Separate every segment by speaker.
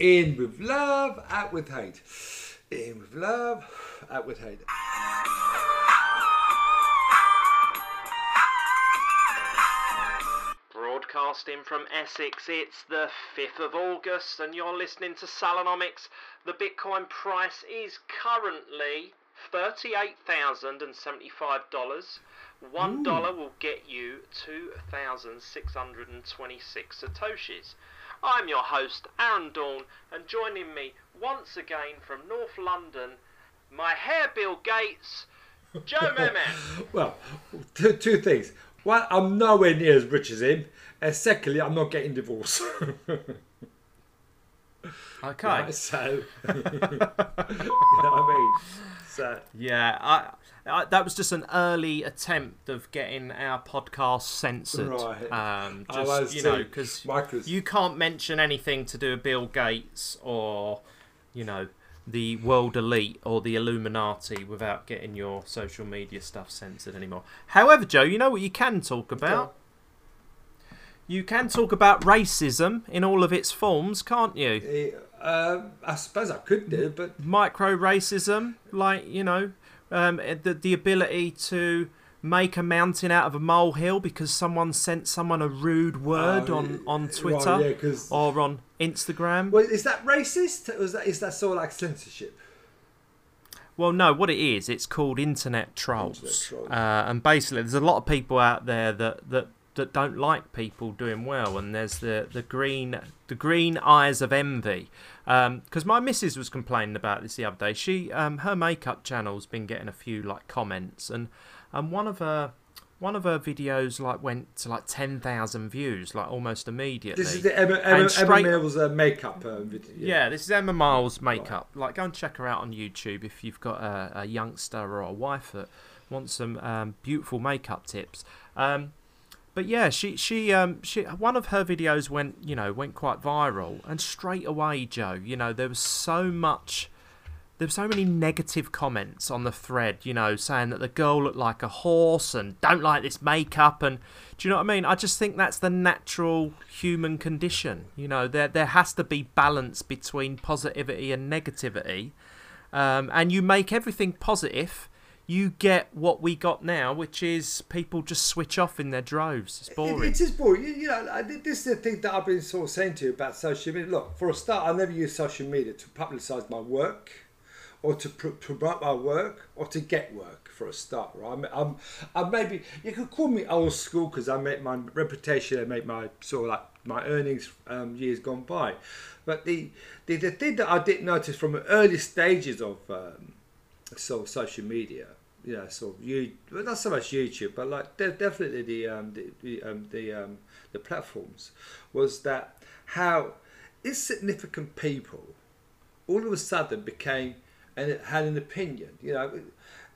Speaker 1: In with love, out with hate. In with love, out with hate.
Speaker 2: Broadcasting from Essex, it's the 5th of August, and you're listening to Salonomics. The Bitcoin price is currently $38,075. One dollar will get you 2,626 Satoshis. I'm your host, Aaron Dawn, and joining me once again from North London, my hair Bill Gates, Joe Mehmet.
Speaker 1: Well, two, two things. One, I'm nowhere near as rich as him. And secondly, I'm not getting divorced.
Speaker 2: Okay.
Speaker 1: Right, so, you know what I mean? So,
Speaker 2: Yeah, I, I, that was just an early attempt of getting our podcast censored.
Speaker 1: Right.
Speaker 2: Um,
Speaker 1: I
Speaker 2: just
Speaker 1: was
Speaker 2: you know, because you can't mention anything to do with Bill Gates or, you know, the world elite or the Illuminati without getting your social media stuff censored anymore. However, Joe, you know what you can talk about. You can talk about racism in all of its forms, can't you?
Speaker 1: eh, um, I suppose I could do, but
Speaker 2: micro racism, like you know, um, the the ability to make a mountain out of a molehill because someone sent someone a rude word
Speaker 1: Oh,
Speaker 2: on on Twitter
Speaker 1: yeah, 'cause-
Speaker 2: or on Instagram.
Speaker 1: well, is that racist? Or is that, is that sort of like censorship?
Speaker 2: Well, no, what it is, it's called internet trolls,
Speaker 1: Internet trolls.
Speaker 2: Uh, and basically, there's a lot of people out there that that that don't like people doing well, and there's the the green the green eyes of envy. Because my missus was complaining about this the other day. She um, her makeup channel's been getting a few like comments, and and one of her. One of her videos like went to like ten thousand views, like almost immediately.
Speaker 1: This is the Emma, Emma, Emma
Speaker 2: straight-
Speaker 1: Mills uh, makeup uh, video.
Speaker 2: yeah, this is Emma Miles makeup. Like, go and check her out on YouTube if you've got a, a youngster or a wife that wants some um, beautiful makeup tips. Um, but yeah, she she um she one of her videos went you know went quite viral, and straight away, Joe, you know there was so much. There were so many negative comments on the thread, you know, saying that the girl looked like a horse and don't like this makeup and do you know what I mean? I just think that's the natural human condition. You know, there there has to be balance between positivity and negativity. Um, and you make everything positive, you get what we got now, which is people just switch off in their droves. It's
Speaker 1: It,
Speaker 2: boring.
Speaker 1: it is boring. You, you know, this is the thing that I've been sort of saying to you about social media. Look, for a start, I never use social media to publicise my work, or to pr- promote my work, or to get work. For a start, right? I'm, I'm, I'm maybe you could call me old school because I make my reputation, I make my sort of like my earnings um, years gone by. But the, the the thing that I didn't notice from the early stages of um, sort of social media, you know, sort of you, well, not so much YouTube, but like de- definitely the um, the the, um, the, um, the platforms, was that how insignificant people all of a sudden became and had an opinion, you know,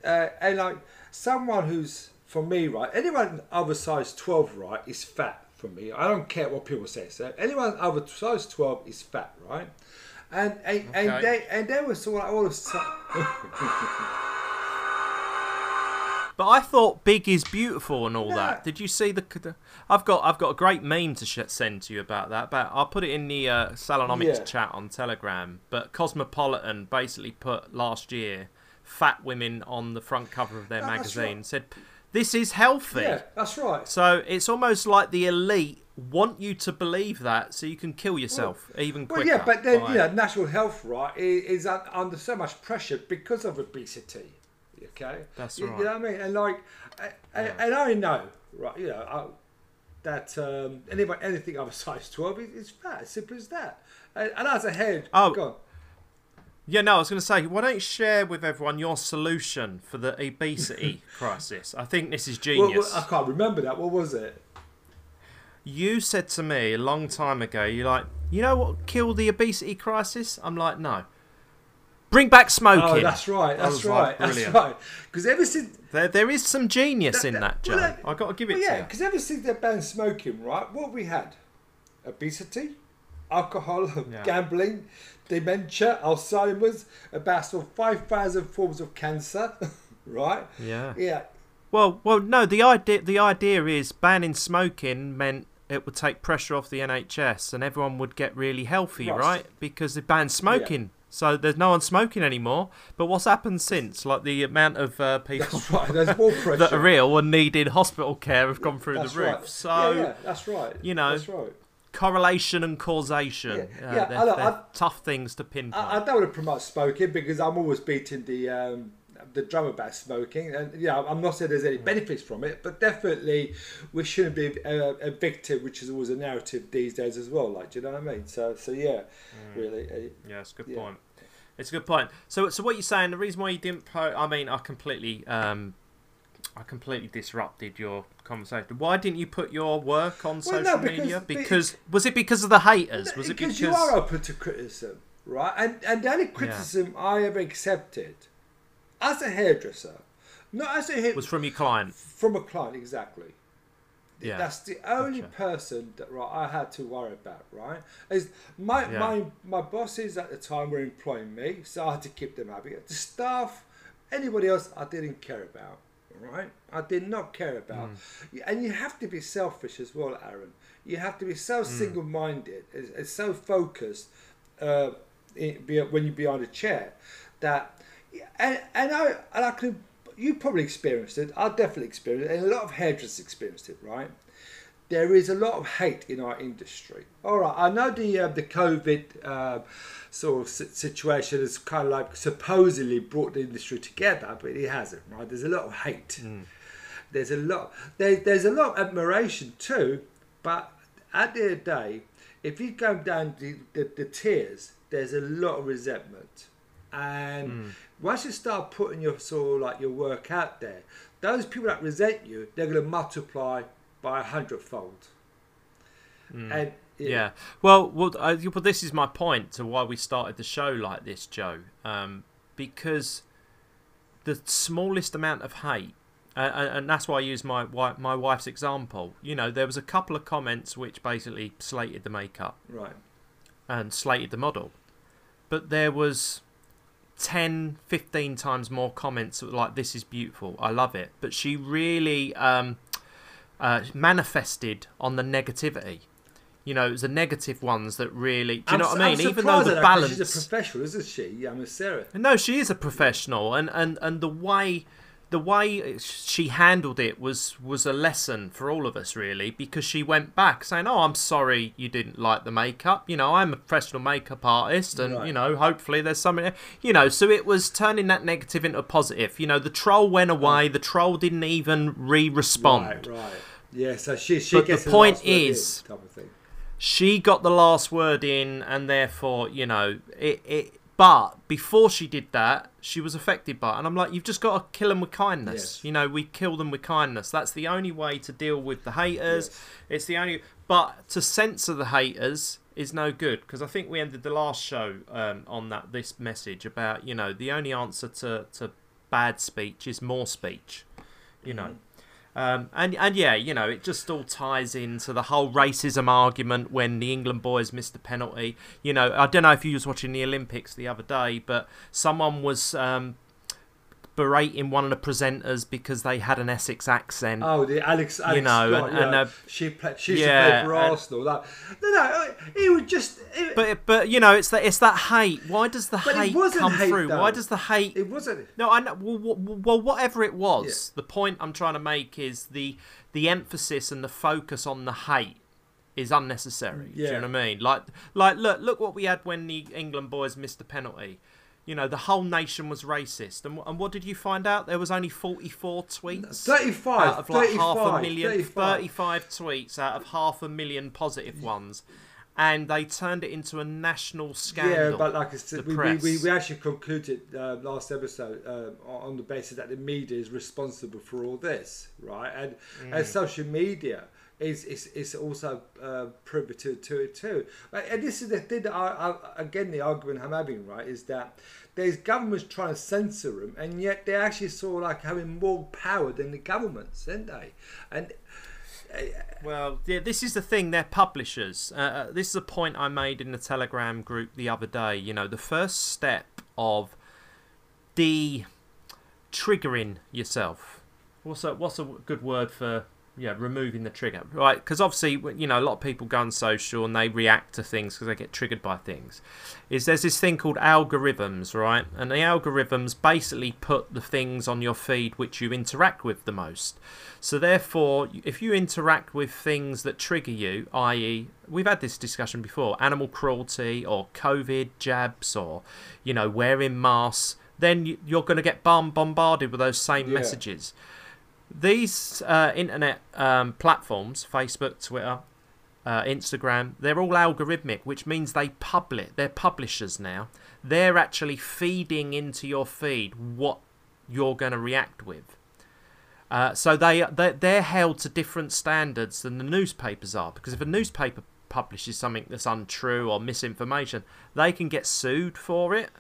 Speaker 1: uh, and like someone who's for me right, anyone over size twelve right is fat for me. I don't care what people say. So anyone over size twelve is fat, right? And and, and they and they were sort of all of a sudden.
Speaker 2: But I thought big is beautiful and all
Speaker 1: No.
Speaker 2: that. Did you see the, the? I've got I've got a great meme to sh- send to you about that. But I'll put it in the uh, Salonomics
Speaker 1: Yeah.
Speaker 2: chat on Telegram. But Cosmopolitan basically put last year fat women on the front cover of their
Speaker 1: Oh,
Speaker 2: magazine.
Speaker 1: right.
Speaker 2: Said this is healthy.
Speaker 1: yeah, that's right.
Speaker 2: So it's almost like the elite want you to believe that, so you can kill yourself even quicker.
Speaker 1: Well, yeah, but then
Speaker 2: by-
Speaker 1: you know, national health right is, is under so much pressure because of obesity. Okay,
Speaker 2: That's
Speaker 1: you,
Speaker 2: right.
Speaker 1: You know what I mean? And like, I- I- and I know, right? You know, I, that um, anybody anything over size twelve is, is fat. As simple as that. And, and as a head,
Speaker 2: Oh.
Speaker 1: go on.
Speaker 2: Yeah, no, I was going to say, why don't you share with everyone your solution for the obesity crisis? I think this is
Speaker 1: Well,
Speaker 2: genius.
Speaker 1: well, I can't remember that. What was it?
Speaker 2: You said to me a long time ago, you're like, you know what killed the obesity crisis? I'm like, no. Bring back smoking.
Speaker 1: Oh, that's right. That's
Speaker 2: was
Speaker 1: right.
Speaker 2: like,
Speaker 1: that's
Speaker 2: brilliant.
Speaker 1: right. Because ever since
Speaker 2: There, there is some genius
Speaker 1: That-
Speaker 2: in
Speaker 1: that-
Speaker 2: that, Joe.
Speaker 1: well,
Speaker 2: i got to give it
Speaker 1: Well, yeah,
Speaker 2: to you.
Speaker 1: because ever since they banned smoking, right, what we had? Obesity, alcohol,
Speaker 2: Yeah.
Speaker 1: gambling, dementia, Alzheimer's, about sort of 5,000 forms of cancer, right?
Speaker 2: Yeah.
Speaker 1: Yeah.
Speaker 2: Well, well, no. The idea, the idea is banning smoking meant it would take pressure off the NHS and everyone would get really healthy,
Speaker 1: Right.
Speaker 2: right? Because they banned smoking. So there's no one smoking anymore. But what's happened since? Like the amount of uh, people
Speaker 1: right. There's more
Speaker 2: that are ill and needed hospital care have gone through
Speaker 1: That's
Speaker 2: the roof.
Speaker 1: right.
Speaker 2: So
Speaker 1: yeah, yeah, that's right.
Speaker 2: you know,
Speaker 1: that's right.
Speaker 2: correlation and causation,
Speaker 1: Yeah,
Speaker 2: uh,
Speaker 1: yeah,
Speaker 2: they're, they're tough things to pinpoint.
Speaker 1: I, I don't want to promote smoking because I'm always beating the um, the drum about smoking, and yeah, I'm not saying there's any benefits from it, but definitely we shouldn't be a, a victim, which is always a narrative these days as well. Like, do you know what I mean? So, so yeah, really. uh,
Speaker 2: Yeah, it's a good
Speaker 1: Yeah.
Speaker 2: point. It's a good point. So, so what you're saying? The reason why you didn't po I mean, I completely, um, I completely disrupted your conversation. Why didn't you put your work on
Speaker 1: Well,
Speaker 2: social
Speaker 1: no, because-
Speaker 2: media?
Speaker 1: be-
Speaker 2: Because was it because of the haters? Was it
Speaker 1: because you are open to criticism, right? And and the only criticism I ever accepted as a hairdresser, not as a hair,
Speaker 2: was from your client?
Speaker 1: from a client exactly.
Speaker 2: Yeah.
Speaker 1: That's the only
Speaker 2: Gotcha.
Speaker 1: person that right I had to worry about, right? Is my
Speaker 2: Yeah.
Speaker 1: my my bosses at the time were employing me, so I had to keep them happy. The staff, anybody else, I didn't care about, right? I did not care about,
Speaker 2: Mm.
Speaker 1: and you have to be selfish as well, Aaron. You have to be so
Speaker 2: Mm.
Speaker 1: single-minded, it's, it's so focused uh, be, when you're behind a chair that, and and I and I could you probably experienced it. I definitely experienced it, and a lot of hairdressers experienced it, right? There is a lot of hate in our industry. All right, I know the uh, the COVID uh, sort of situation has kind of like supposedly brought the industry together, but it hasn't. Right? There's a lot of hate. There's a lot. There, there's a lot of admiration too, but at the end of the day, if you go down the, the, the tiers, there's a lot of resentment. And once you start putting your sort of like your work out there, those people that resent you, they're going to multiply by a hundredfold. And it-
Speaker 2: Yeah. Well, well, uh, well, this is my point to why we started the show like this, Joe. Um, because the smallest amount of hate, uh, and and that's why I use my my wife's example. You know, there was a couple of comments which basically slated the makeup
Speaker 1: right,
Speaker 2: and slated the model, but there was 10, 15 times more comments like, "This is beautiful, I love it," but she really um, uh, manifested on the negativity. You know, it was the negative ones that really. Do you know
Speaker 1: I'm
Speaker 2: what I mean? Even though the
Speaker 1: at that 'cause
Speaker 2: balance.
Speaker 1: She's a professional, isn't she? Yeah, Miss Sarah.
Speaker 2: No, she is a professional, and and and the way the way she handled it was was a lesson for all of us really because she went back saying oh i'm sorry you didn't like the makeup you know i'm a professional makeup artist and
Speaker 1: Right.
Speaker 2: you know hopefully there's something you know so it was turning that negative into a positive you know the troll went away the troll didn't even re-respond
Speaker 1: Right, right. Yeah, so she she
Speaker 2: But the point
Speaker 1: last word in
Speaker 2: is-
Speaker 1: type of thing.
Speaker 2: she got the last word in and therefore you know it, it but before she did that she was affected by it. And i'm like you've just got to kill them with kindness.
Speaker 1: Yes.
Speaker 2: you know we kill them with kindness. That's the only way to deal with the haters.
Speaker 1: Yes.
Speaker 2: it's the only but to censor the haters is no good because i think we ended the last show um, on that this message about you know the only answer to, to bad speech is more speech you know um, and and yeah, you know, it just all ties into the whole racism argument when the England boys missed the penalty. You know, I don't know if you was watching the Olympics the other day, but someone was um, berating one of the presenters because they had an Essex accent.
Speaker 1: Oh, the Alex, Alex
Speaker 2: know,
Speaker 1: Scott,
Speaker 2: and-
Speaker 1: yeah.
Speaker 2: and, uh,
Speaker 1: she play, she used
Speaker 2: yeah,
Speaker 1: to play for Arsenal. Like, no, no, it was just. It,
Speaker 2: But but you know, it's that it's that hate. Why does the hate come
Speaker 1: hate,
Speaker 2: through?
Speaker 1: though.
Speaker 2: Why does the hate
Speaker 1: it wasn't.
Speaker 2: No, I know. Well, well, well, whatever it was, the point I'm trying to make is the the emphasis and the focus on the hate is unnecessary. Yeah. Do you know what I mean? Like, like, look, look what we had when the England boys missed the penalty. You know, the whole nation was racist, and, and what did you find out? There was only 44 tweets
Speaker 1: 35,
Speaker 2: out of like half a
Speaker 1: 35,
Speaker 2: million,
Speaker 1: 35.
Speaker 2: 35 tweets out of half a million positive ones, and they turned it into a national scandal.
Speaker 1: Yeah, but like I said, we, we, we, we actually concluded uh, last episode uh, on the basis that the media is responsible for all this, right? And
Speaker 2: Mm.
Speaker 1: and social media is is, is also uh, privy to, to it too. And this is the thing that I, I, again the argument I'm having, right, is that there's governments trying to censor them, and yet they're actually sort of like having more power than the governments, aren't they? And
Speaker 2: Well, yeah, this is the thing. They're publishers. Uh, uh, this is a point I made in the Telegram group the other day. You know, the first step of de triggering yourself. What's a what's a good word for yeah, removing the trigger, right? Because obviously, you know, a lot of people go on social and they react to things because they get triggered by things. Is there's this thing called algorithms, right? And the algorithms basically put the things on your feed which you interact with the most. So therefore, if you interact with things that trigger you, i.e., we've had this discussion before, animal cruelty or COVID jabs or, you know, wearing masks, then you're going to get bombarded with those same yeah. messages these uh, internet um, platforms, Facebook, Twitter, uh, Instagram, they're all algorithmic, which means they publish. They're publishers now. They're actually feeding into your feed what you're going to react with. Uh, so they they're held to different standards than the newspapers are. Because if a newspaper publishes something that's untrue or misinformation, they can get sued for it.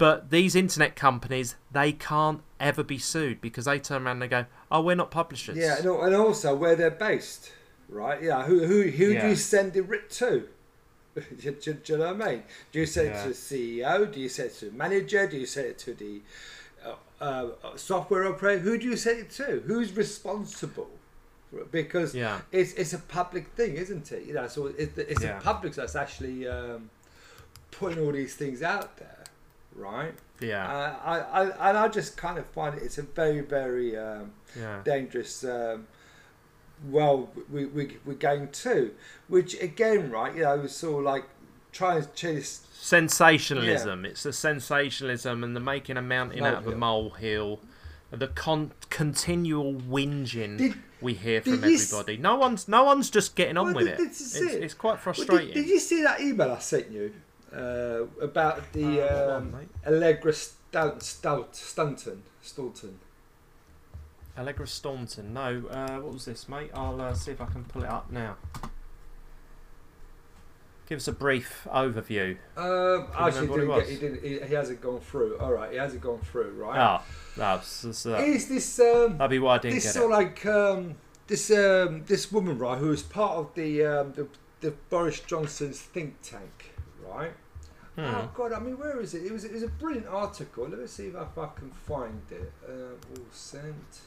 Speaker 2: But these internet companies, they can't ever be sued because they turn around and they go, "Oh, we're not publishers."
Speaker 1: Yeah, no, and also where they're based, right? Yeah, who who who yeah. do you send the writ to? do, do, do, you know what I mean? Do you send yeah. it to the CEO? Do you send it to the manager? Do you send it to the uh, uh, software operator? Who do you send it to? Who's responsible? Because yeah. it's it's a public thing, isn't it? You know, so it's, it's yeah. the public that's actually um, putting all these things out there right?
Speaker 2: Yeah.
Speaker 1: Uh, I, I, and I just kind of find it, it's a very, very um, yeah. dangerous. Um, well, we, we, we're going to, which again, right, you know, sort of like trying to chase.
Speaker 2: Sensationalism. Yeah. It's the sensationalism and the making a mountain out of a molehill. The con- continual whinging did, we hear from everybody. S- no one's no one's just getting on well, with it. It's, it. it's, quite frustrating. Well,
Speaker 1: did, did, you see that email I sent you? Uh, about the uh, um, Allegra Stout, Stout, Staunton.
Speaker 2: Allegra Staunton. No, uh, what was this, mate? I'll uh, see if I can pull it up now. Give us a brief overview.
Speaker 1: Um, actually, didn't get, he, didn't, he, he, hasn't gone through. All right, he hasn't gone through. Right.
Speaker 2: Ah, oh, so, so
Speaker 1: is this? Um,
Speaker 2: that'd be why I didn't
Speaker 1: this
Speaker 2: get
Speaker 1: sort it. like um, this um, this woman, right, who is part of the, um, the the Boris Johnson's think tank right? Hmm. Oh God! I mean, where is it? It was it was a brilliant article. Let me see if I can find it. Uh, all sent.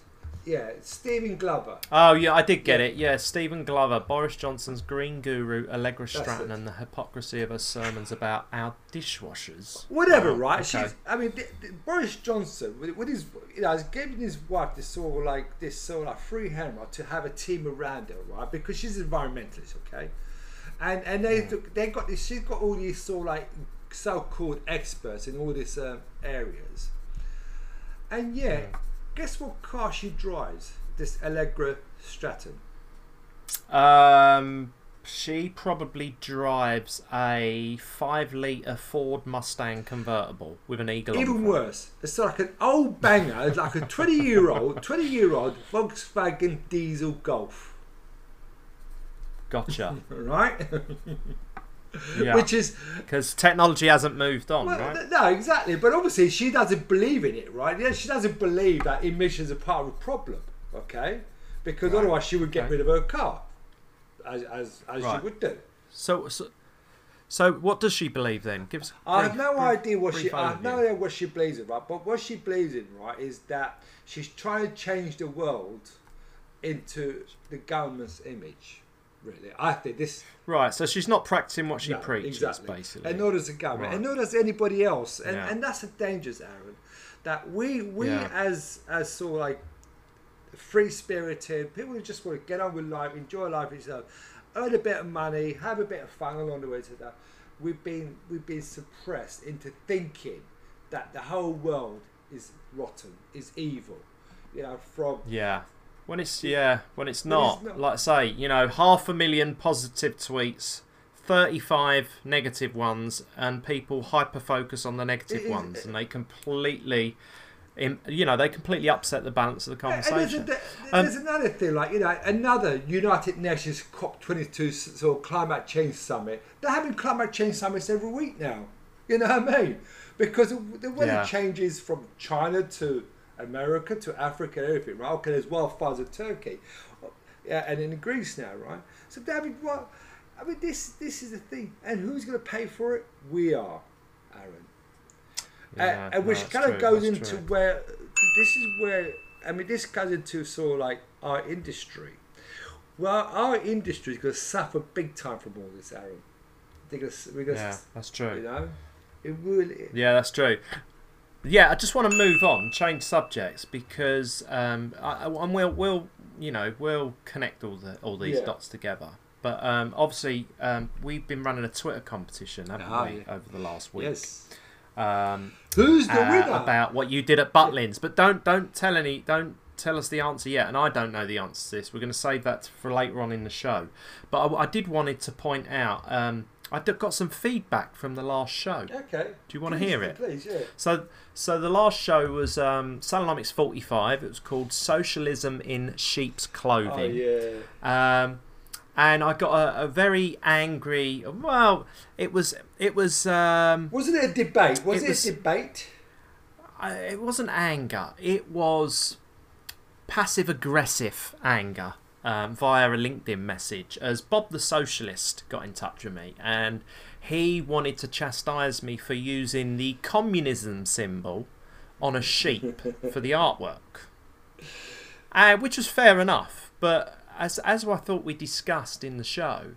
Speaker 1: Yeah, Stephen Glover.
Speaker 2: Oh yeah, I did get yeah. it. Yeah, Stephen Glover, Boris Johnson's green guru, Allegra Stratton, and the hypocrisy of her sermons about our dishwashers.
Speaker 1: Whatever, oh, right? Okay. She's. I mean, the, the, Boris Johnson with, with, his, you know, he's given his wife this sort of like this sort of like free hand right, to have a team around her, right? Because she's an environmentalist, okay and and they mm. they got this. She's got all these sort of like so-called experts in all these um, areas. And yeah, mm. guess what car she drives? This Allegra Stratton.
Speaker 2: Um, she probably drives a five-liter Ford Mustang convertible with an eagle.
Speaker 1: Even worse, it's like an old banger, like a twenty-year-old, twenty-year-old Volkswagen diesel Golf.
Speaker 2: Gotcha.
Speaker 1: right? yeah. Which is
Speaker 2: because technology hasn't moved on, well, right?
Speaker 1: No, exactly. But obviously, she doesn't believe in it, right? Yeah, she doesn't believe that emissions are part of the problem. Okay, because right. otherwise she would get okay. rid of her car, as as, as right. she would do.
Speaker 2: So, so, so what does she believe then? Give us.
Speaker 1: I have no idea what she. I have no idea what she believes in, right? But what she believes in, right, is that she's trying to change the world into the government's image really. I think this.
Speaker 2: Right, so she's not practicing what she no, preaches, exactly. basically.
Speaker 1: And nor does the government, right. and nor does anybody else. And, yeah. and that's the dangers, Aaron. That we, we yeah. as as sort of like free spirited people who just want to get on with life, enjoy life itself, earn a bit of money, have a bit of fun along the way to that. We've been we've been suppressed into thinking that the whole world is rotten, is evil. You know, from
Speaker 2: yeah when it's yeah, when it's not, not. like I say, you know, half a million positive tweets, thirty-five negative ones, and people hyper focus on the negative ones, and they completely, you know, they completely upset the balance of the conversation.
Speaker 1: And there's, a, there's um, another thing, like you know, another United Nations COP twenty-two sort of climate change summit. They're having climate change summits every week now. You know what I mean? Because the weather yeah. changes from China to America to Africa and everything, right? Okay, as well wildfires in Turkey, yeah, and in Greece now, right? So, David, what? I mean, this this is the thing, and who's going to pay for it? We are, Aaron. Yeah, uh, and which no, kind of goes into true. where this is where I mean, this goes into sort of like our industry. Well, our industry is going to suffer big time from all this, Aaron. Gonna, gonna,
Speaker 2: Yeah, that's true.
Speaker 1: You know, it really.
Speaker 2: Yeah, that's true. Yeah, I just want to move on, change subjects because um, I, and we'll we'll you know we'll connect all the all these
Speaker 1: Yeah.
Speaker 2: dots together. But um, obviously, um, we've been running a Twitter competition, haven't
Speaker 1: Ah,
Speaker 2: we,
Speaker 1: yeah.
Speaker 2: over the last week?
Speaker 1: Yes.
Speaker 2: Um,
Speaker 1: Who's the
Speaker 2: uh,
Speaker 1: winner?
Speaker 2: about what you did at Butlins. But don't don't tell any don't tell us the answer yet. And I don't know the answer to this. We're going to save that for later on in the show. But I, I did wanted to point out. Um, I got some feedback from the last show.
Speaker 1: Okay.
Speaker 2: Do you want to hear it?
Speaker 1: Please, yeah.
Speaker 2: So, so the last show was um, Salonomics 45. It was called Socialism in Sheep's Clothing.
Speaker 1: Oh yeah.
Speaker 2: Um, and I got a, a very angry. Well, it was it was um,
Speaker 1: Wasn't it a debate? Was
Speaker 2: It
Speaker 1: it,
Speaker 2: was-
Speaker 1: a debate?
Speaker 2: I- it wasn't anger. It was passive aggressive anger um, via a LinkedIn message. As Bob the Socialist got in touch with me, and he wanted to chastise me for using the communism symbol on a sheep for the artwork, uh, which was fair enough. But as as I thought we discussed in the show,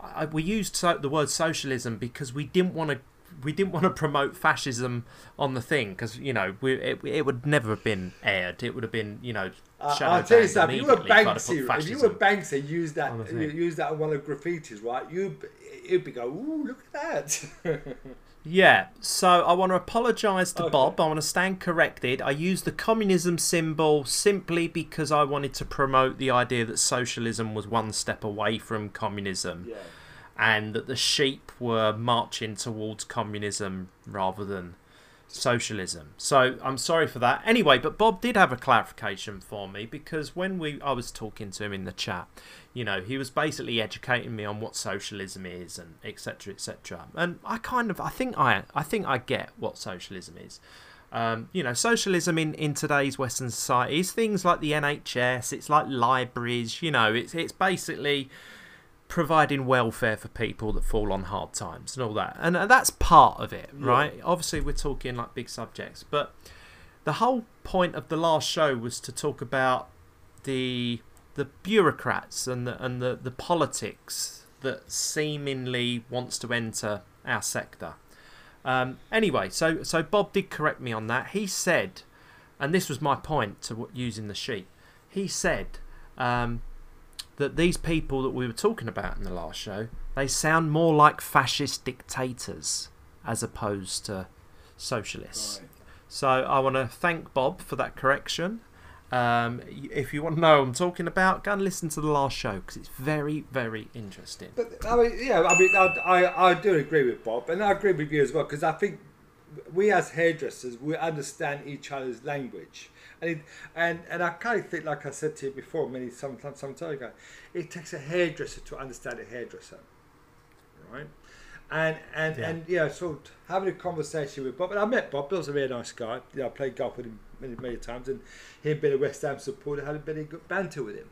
Speaker 2: I, we used so, the word socialism because we didn't want to we didn't want to promote fascism on the thing because you know we, it, it would never have been aired. It would have been you know.
Speaker 1: Uh, I'll tell you something. If you were
Speaker 2: immediately if I'd have put
Speaker 1: Banksy, if you were Banksy, use that,
Speaker 2: on the thing.
Speaker 1: use that on one of graffitis, right? You, it'd be go, ooh, look at that.
Speaker 2: Yeah, so I want to apologise to
Speaker 1: Okay.
Speaker 2: Bob. I want to stand corrected. I used the communism symbol simply because I wanted to promote the idea that socialism was one step away from communism
Speaker 1: yeah.
Speaker 2: And that the sheep were marching towards communism rather than socialism. So I'm sorry for that. Anyway, but Bob did have a clarification for me because when we I was talking to him in the chat, you know, he was basically educating me on what socialism is and etc. etc. And I kind of I think I I think I get what socialism is. Um, you know, socialism in, in today's Western society is things like the NHS. It's like libraries. You know, it's it's basically providing welfare for people that fall on hard times and all that. And that's part of it,
Speaker 1: Yeah.
Speaker 2: right? Obviously, we're talking like big subjects, but the whole point of the last show was to talk about the the bureaucrats and the and the, the politics that seemingly wants to enter our sector. Um, anyway, so so Bob did correct me on that. He said, and this was my point to what- using the sheet. He said um, that these people that we were talking about in the last show, they sound more like fascist dictators as opposed to socialists.
Speaker 1: Right.
Speaker 2: So I want to thank Bob for that correction. Um, if you want to know what I'm talking about, go and listen to the last show because it's very, very interesting.
Speaker 1: But I mean, yeah, I mean, I, I, I do agree with Bob, and I agree with you as well because I think we as hairdressers we understand each other's language, and it, and and I kind of think, like I said to you before, many some some time ago, it takes a hairdresser to understand a hairdresser, right? And and
Speaker 2: Yeah.
Speaker 1: and yeah, so having a conversation with Bob, and I met Bob. Bill's a really nice guy. You know, I played golf with him many many times, and him being a West Ham supporter, had a bit of good banter with him,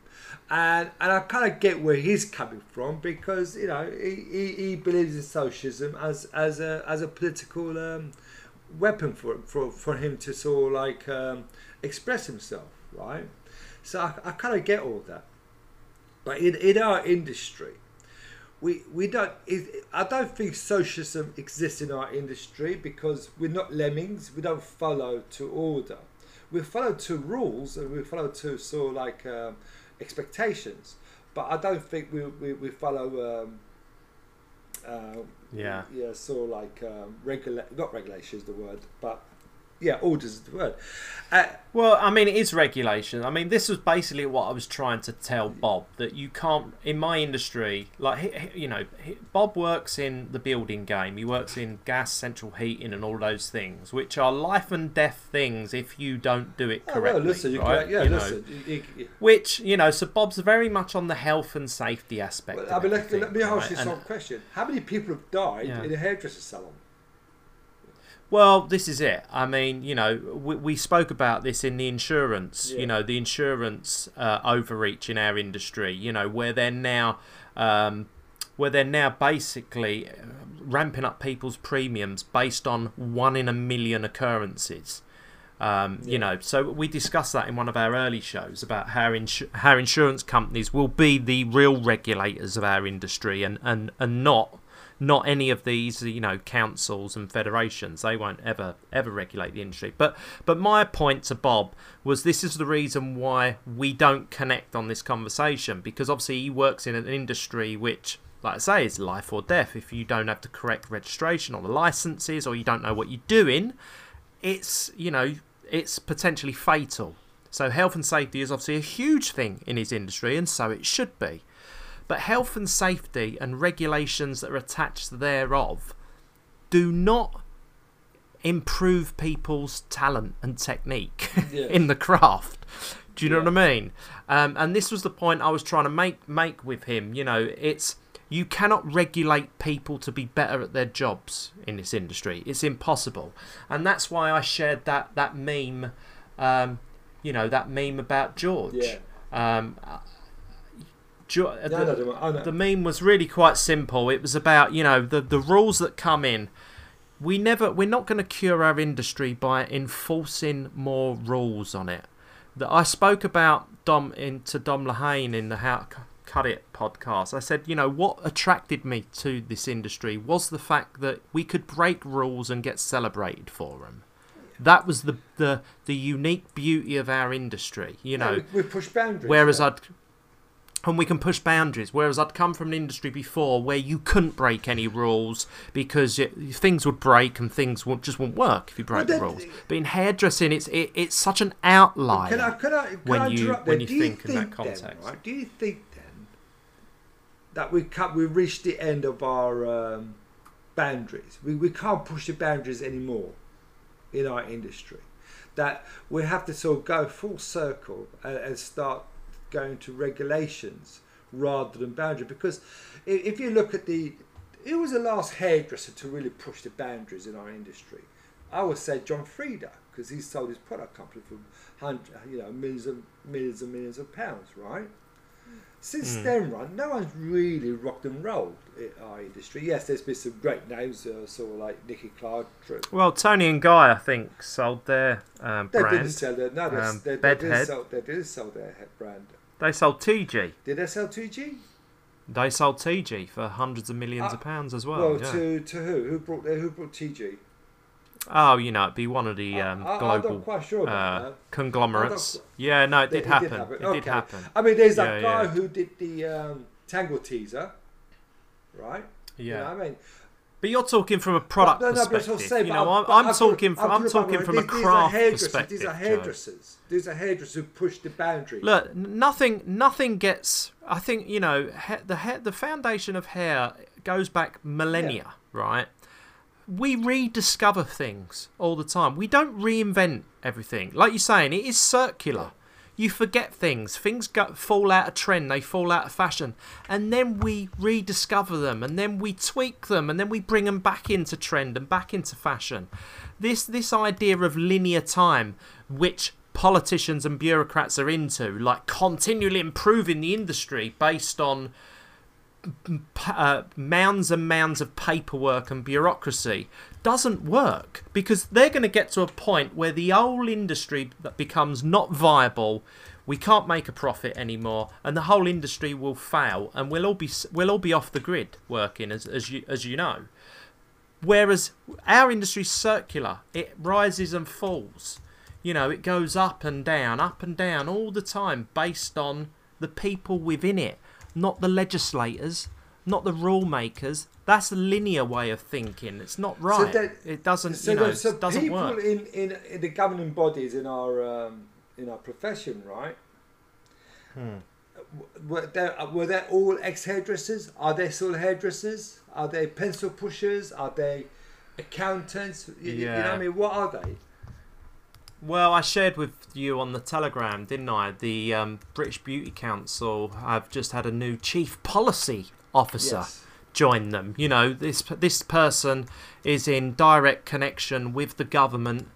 Speaker 1: and and I kind of get where he's coming from because you know he, he, he believes in socialism as as a as a political um, weapon for for for him to sort of like um, express himself, right? So I, I kind of get all that, but in in our industry, we we don't. It, I don't think socialism exists in our industry because we're not lemmings. We don't follow to order. We follow to rules and we follow to sort of like um, expectations. But I don't think we we, we follow. Um, uh,
Speaker 2: Yeah.
Speaker 1: yeah, of like um, regula- not regulation is the word, but yeah, orders is the word. Uh,
Speaker 2: Well, I mean, it is regulation. I mean, this was basically what I was trying to tell Bob that you can't, in my industry, like, you know, Bob works in the building game. He works in gas, central heating, and all those things, which are life and death things if you don't do it
Speaker 1: oh,
Speaker 2: correctly.
Speaker 1: listen, you
Speaker 2: right?
Speaker 1: can, yeah,
Speaker 2: You know,
Speaker 1: listen. you- you-
Speaker 2: which, you know, so Bob's very much on the health and safety aspect.
Speaker 1: Well, I mean, let, let me ask
Speaker 2: right?
Speaker 1: you some question. How many people have died
Speaker 2: Yeah.
Speaker 1: in a hairdresser salon?
Speaker 2: Well, this is it. I mean, you know, we, we spoke about this in the insurance,
Speaker 1: Yeah.
Speaker 2: you know, the insurance uh, overreach in our industry, you know, where they're now, um, where they're now basically uh, ramping up people's premiums based on one in a million occurrences. Um, yeah. You know, so we discussed that in one of our early shows about how insu- how insurance companies will be the real regulators of our industry and, and, and not not any of these you know councils and federations they won't ever ever regulate the industry but but my point to bob was this is the reason why we don't connect on this conversation because obviously he works in an industry which like I say, is life or death. If you don't have the correct registration or the licenses, or you don't know what you're doing, it's you know it's potentially fatal. So health and safety is obviously a huge thing in his industry, and so it should be. But health and safety and regulations that are attached thereof do not improve people's talent and technique in the craft. Do you know yeah. what I mean? Um, and this was the point I was trying to make make with him. You know, it's you cannot regulate people to be better at their jobs in this industry. It's impossible, and that's why I shared that that meme. Um, you know that meme about George.
Speaker 1: Yeah.
Speaker 2: Um, jo- uh, no, the, no, oh, no, the meme was really quite simple. It was about you know the the rules that come in. We never we're not going to cure our industry by enforcing more rules on it. That I spoke about Dom into Dom Lahane in the how Cut It podcast, I said, you know, what attracted me to this industry was the fact that we could break rules and get celebrated for them. That was the the, the unique beauty of our industry, you know. Yeah,
Speaker 1: we, we, push boundaries.
Speaker 2: Whereas yeah. I'd and we can push boundaries. Whereas I'd come from an industry before where you couldn't break any rules because it, things would break and things would, just wouldn't work if you broke well, the rules. But in hairdressing, it's it, it's such an outlier can I, can I, can when you when you think, think, in that context. Then,
Speaker 1: right? Do you think then that we can't, we've reached the end of our um, boundaries. We, we can't push the boundaries anymore in our industry. That we have to sort of go full circle and, and start going to regulations rather than boundary. Because if, you look at the, who was the last hairdresser to really push the boundaries in our industry? I would say John Frieda because he sold his product company for hundred, you know, millions and millions and millions of pounds, right? Since mm. then, run, no one's really rocked and rolled in our industry. Yes, there's been some great names, uh, sort of like Nicky Clark.
Speaker 2: Well, Toni and Guy, I think, sold their um,
Speaker 1: they
Speaker 2: brand.
Speaker 1: didn't sell their no, they, um, they, they, did sell, they did sell their brand.
Speaker 2: They sold TG.
Speaker 1: Did they sell TG?
Speaker 2: They sold TG for hundreds of millions uh, of pounds as well.
Speaker 1: Well,
Speaker 2: yeah.
Speaker 1: to to who? Who brought who brought TG?
Speaker 2: Oh, you know, it'd be one of the um, I, global
Speaker 1: sure
Speaker 2: uh, conglomerates. Yeah, no, it did, it happen. did happen. It okay. did happen.
Speaker 1: I mean, there's that yeah, guy yeah. who did the um, Tangle Teezer, right?
Speaker 2: Yeah. You
Speaker 1: know I mean,
Speaker 2: but you're talking from a product no, no, perspective. Say, you know, I'm, I'm, I'm talking from I'm, talking from a craft perspective.
Speaker 1: These are hairdressers. Joe. These are hairdressers who push the boundary.
Speaker 2: Look, nothing, nothing gets. I think you know the the foundation of hair goes back millennia, yeah. right? We rediscover things all the time. We don't reinvent everything. Like you're saying, it is circular. You forget things. Things go, fall out of trend. They fall out of fashion, and then we rediscover them, and then we tweak them, and then we bring them back into trend and back into fashion. This this idea of linear time, which politicians and bureaucrats are into, like continually improving the industry based on uh, mounds and mounds of paperwork and bureaucracy doesn't work because they're going to get to a point where the whole industry that becomes not viable we can't make a profit anymore and the whole industry will fail and we'll all be we'll all be off the grid working as as you as you know. Whereas our industry's circular. It rises and falls. You know it goes up and down up and down all the time based on the people within it not the legislators, not the rule makers. That's a linear way of thinking. It's not right. So that, it doesn't. So you know, so doesn't
Speaker 1: people
Speaker 2: work.
Speaker 1: in, in in the governing bodies in our um, in our profession, right?
Speaker 2: Hmm.
Speaker 1: Were they, were they all ex hairdressers? Are they still hairdressers? Are they pencil pushers? Are they accountants? You, yeah. you know what I mean? What are they?
Speaker 2: Well, I shared with you on the Telegram, didn't I? The um, British Beauty Council have just had a new chief policy officer yes. join them. You know, this this person is in direct connection with the government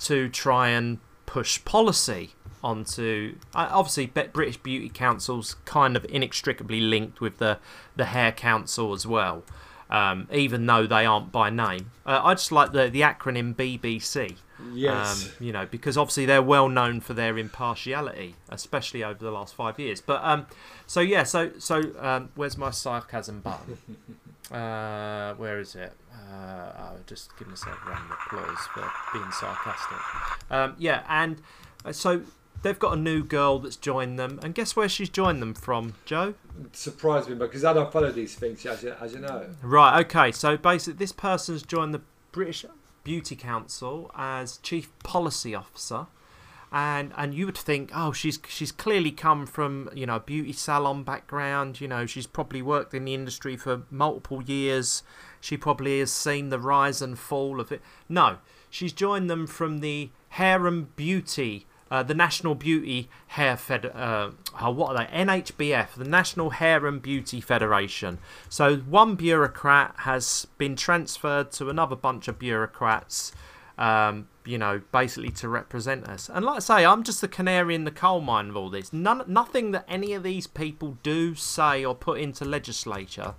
Speaker 2: to try and push policy onto. Uh, obviously, British Beauty Council's kind of inextricably linked with the the Hair Council as well. um, even though they aren't by name. Uh, I just like the the acronym BBC.
Speaker 1: Yes.
Speaker 2: Um, you know, because obviously they're well known for their impartiality, especially over the last five years. But um, so yeah, so so um, where's my sarcasm button? uh, where is it? Uh, I'll just give myself a round of applause for being sarcastic. Um, yeah, and uh, so they've got a new girl that's joined them, and guess where she's joined them from, Joe?
Speaker 1: surprised me because I don't follow these things, as you, as you know.
Speaker 2: Right. Okay. So basically, this person's joined the British Beauty Council as chief policy officer, and and you would think, oh, she's she's clearly come from you know a beauty salon background. You know, she's probably worked in the industry for multiple years. She probably has seen the rise and fall of it. No, she's joined them from the Hair and Beauty uh, the National Beauty Hair Fed, uh, oh, what are they? NHBF, the National Hair and Beauty Federation. So one bureaucrat has been transferred to another bunch of bureaucrats, um, you know, basically to represent us. And like I say, I'm just the canary in the coal mine of all this. None, nothing that any of these people do, say, or put into legislature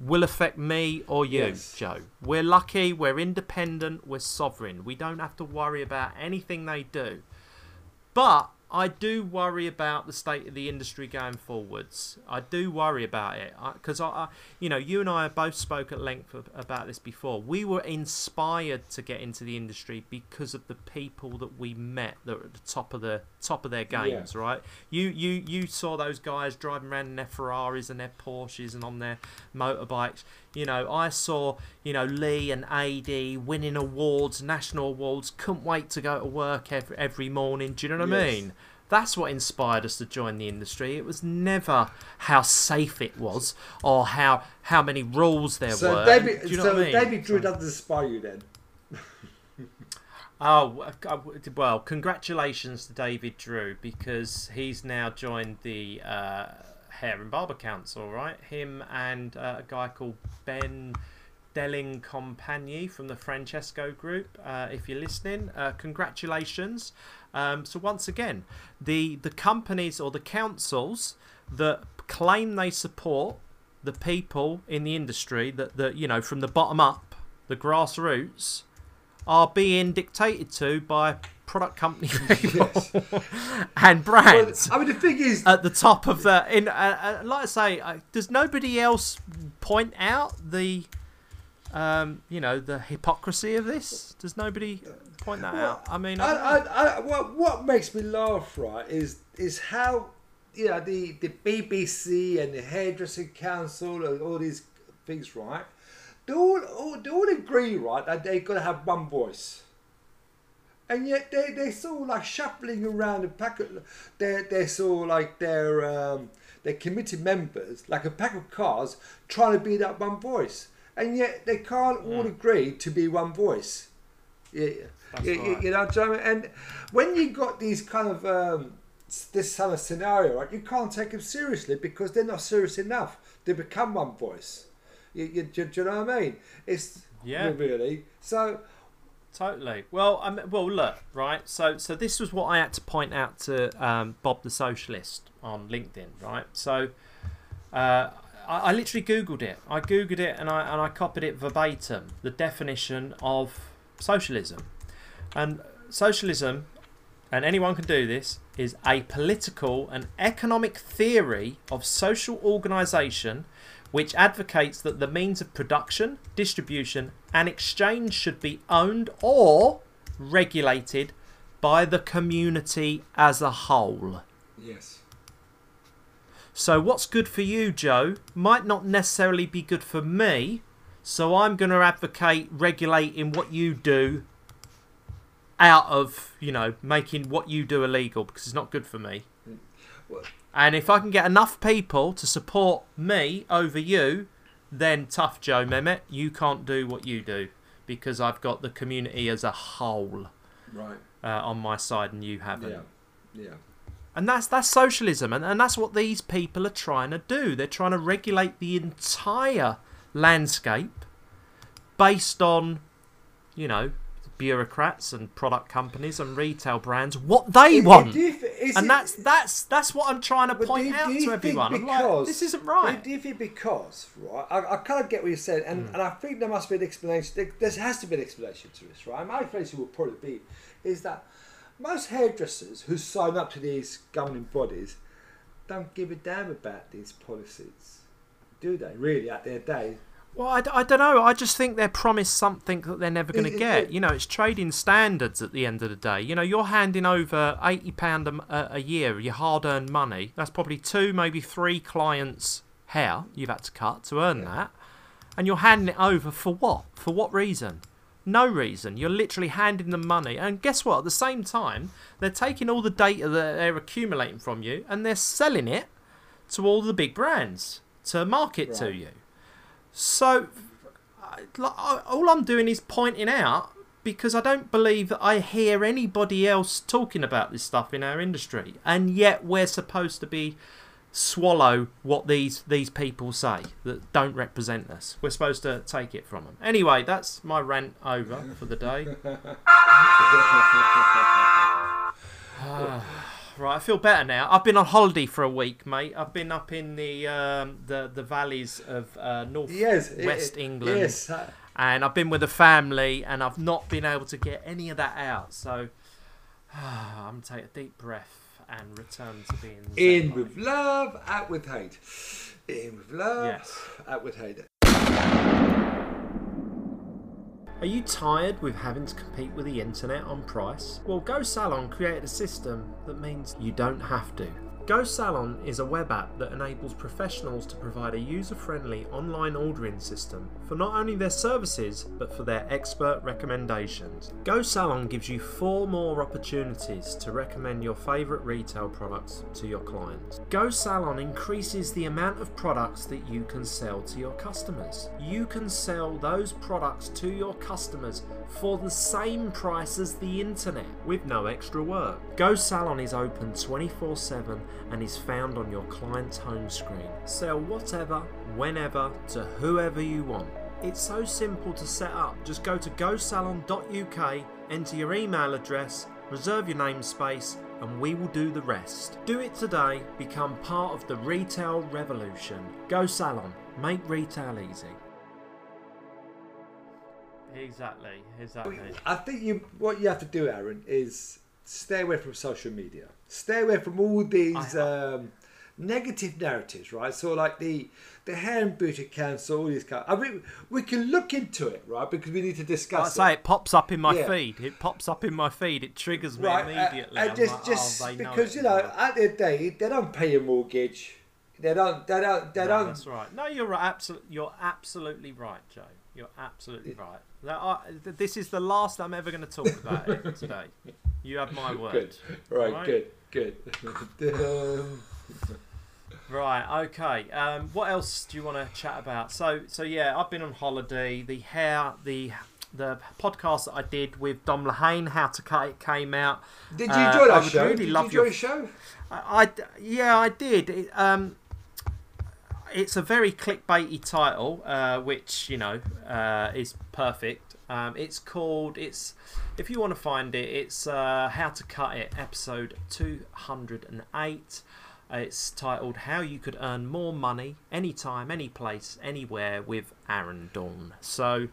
Speaker 2: will affect me or you, yes. Joe. We're lucky, we're independent, we're sovereign. We don't have to worry about anything they do. But I do worry about the state of the industry going forwards. I do worry about it uh, because I, I, you know, you and I have both spoke at length about this before. We were inspired to get into the industry because of the people that we met that were at the top of the top of their games. Yeah. Right? You, you, you saw those guys driving around in their Ferraris and their Porsches and on their motorbikes. You know, I saw, you know, Lee and AD winning awards, national awards, couldn't wait to go to work every, every morning. Do you know what yes. I mean? That's what inspired us to join the industry. It was never how safe it was or how how many rules there
Speaker 1: so
Speaker 2: were.
Speaker 1: David, you know so I mean? David Drew doesn't inspire you then.
Speaker 2: oh uh, well, congratulations to David Drew because he's now joined the uh, Hair and Barber Council, right? Him and uh, a guy called Ben Dellicompagni from the Francesco Group. Uh, if you're listening, uh, congratulations. Um, so once again, the the companies or the councils that claim they support the people in the industry that that you know from the bottom up, the grassroots, are being dictated to by product company people and brands.
Speaker 1: Well, I mean, the thing is,
Speaker 2: at the top of the in, uh, uh, like I say, uh, does nobody else point out the, um, you know, the hypocrisy of this? Does nobody point that well, out? I mean, I,
Speaker 1: I, I, what what makes me laugh, right, is is how you know the the BBC and the Hairdressing Council and all these things, right? They all, all they all agree, right, that they've got to have one voice and yet they they of like shuffling around a pack of they're they're sort of like they're um, they're committee members like a pack of cars trying to be that one voice. And yet they can't all agree to be one voice. Yeah you, right. you, know what I mean? and when you got these kind of um, this kind of scenario right you can't take them seriously because they're not serious enough to become one voice. You, you, do you know what I mean? It's yeah. really. So
Speaker 2: Totally. Well, um, well, look, right. So, so this was what I had to point out to um, Bob the Socialist on LinkedIn, right? So, uh, I, I, literally googled it. I googled it and I and I copied it verbatim. The definition of socialism, and socialism, and anyone can do this, is a political and economic theory of social organisation which advocates that the means of production, distribution, and exchange should be owned or regulated by the community as a whole.
Speaker 1: Yes.
Speaker 2: So, what's good for you, Joe, might not necessarily be good for me. So, I'm going to advocate regulating what you do out of, you know, making what you do illegal because it's not good for me. Well, and if I can get enough people to support me over you, then tough Joe Mehmet, you can't do what you do because I've got the community as a whole
Speaker 1: right
Speaker 2: uh, on my side and you haven't.
Speaker 1: Yeah, yeah.
Speaker 2: And that's that's socialism, and, and that's what these people are trying to do. They're trying to regulate the entire landscape based on, you know, bureaucrats and product companies and retail brands what they want.
Speaker 1: If, is
Speaker 2: and
Speaker 1: it-
Speaker 2: that's that's that's what I'm trying to point
Speaker 1: do
Speaker 2: out
Speaker 1: do
Speaker 2: to everyone. I'm like, this isn't right.
Speaker 1: do you think because, right? I, I kind of get what you're saying, and,
Speaker 2: Hmm.
Speaker 1: and I think there must be an explanation. There, there has to be an explanation to this, right? My explanation would probably be is that most hairdressers who sign up to these governing bodies don't give a damn about these policies, do they? Really, at their day,
Speaker 2: Well, I, I don't know. I just think they're promised something that they're never going to
Speaker 1: it-
Speaker 2: get. You know, it's trading standards at the end of the day. You know, you're handing over eighty pound a, a year, your hard-earned money. That's probably two, maybe three clients' hair you've had to cut to earn that, and you're handing it over for what? For what reason? No reason. You're literally handing them money, and guess what? At the same time, they're taking all the data that they're accumulating from you, and they're selling it to all the big brands to market to you. So, I- like, I- all I'm doing is pointing out because I don't believe that I hear anybody else talking about this stuff in our industry, and yet we're supposed to be swallow what these these people say that don't represent us. We're supposed to take it from them. Anyway, that's my rant over for the day. Right, I feel better now. I've been on holiday for a week, mate. I've been up in the um, the the valleys of uh, north
Speaker 1: yes,
Speaker 2: West
Speaker 1: it-
Speaker 2: England,
Speaker 1: Yes, uh,
Speaker 2: and I've been with the family, and I've not been able to get any of that out. So I'm gonna take a deep breath and return to being
Speaker 1: in with love, out with hate. In with love,
Speaker 2: Yes.
Speaker 1: out with hate.
Speaker 2: Are you tired with having to compete with the internet on price? Well, Go Salon created a system that means you don't have to. Go Salon is a web app that enables professionals to provide a user friendly online ordering system for not only their services but for their expert recommendations. Go Salon gives you four more opportunities to recommend your favourite retail products to your clients. Go Salon increases the amount of products that you can sell to your customers. You can sell those products to your customers for the same price as the internet with no extra work. Go Salon is open 24 7 and is found on your client's home screen. Sell whatever, whenever, to whoever you want. It's so simple to set up. Just go to gosalon.uk, enter your email address, reserve your namespace, and we will do the rest. Do it today, become part of the retail revolution. Go Salon, make retail easy. Exactly, exactly.
Speaker 1: I think you what you have to do, Aaron, is stay away from social media. Stay away from all these um, negative narratives, right? So like the the hair and beauty council, all these kind. I mean, we can look into it, right? Because we need to discuss.
Speaker 2: I say, it pops up in my
Speaker 1: Yeah.
Speaker 2: feed. It pops up in my feed. It triggers me
Speaker 1: right, uh,
Speaker 2: immediately. I'm
Speaker 1: just
Speaker 2: like,
Speaker 1: just
Speaker 2: oh, they know
Speaker 1: because you know, at the end of the day, they don't pay your mortgage. They don't. They don't. They
Speaker 2: No,
Speaker 1: don't.
Speaker 2: that's right. No, you're right. Absolutely, you're absolutely right, Joe. You're absolutely right. That I, this is the last I'm ever going to talk about it today. You have my word.
Speaker 1: Good. Right.
Speaker 2: Right.
Speaker 1: Good. Good.
Speaker 2: Right. Okay. Um, what else do you want to chat about? So, so yeah, I've been on holiday. The hair, the the podcast that I did with Dom Lahane, How to Cut It, came out.
Speaker 1: did you
Speaker 2: Uh,
Speaker 1: enjoy that
Speaker 2: I
Speaker 1: show?
Speaker 2: really
Speaker 1: did
Speaker 2: love
Speaker 1: you enjoy
Speaker 2: your-
Speaker 1: the show?
Speaker 2: I, I- yeah, I did. It, um, it's a very clickbaity title, uh, which you know uh, is perfect. Um, it's called. It's if you want to find it, it's uh, How to Cut It, episode two hundred and eight. Uh, It's titled "How You Could Earn More Money Anytime, Any Place, Anywhere" with Aaron Dawn. So,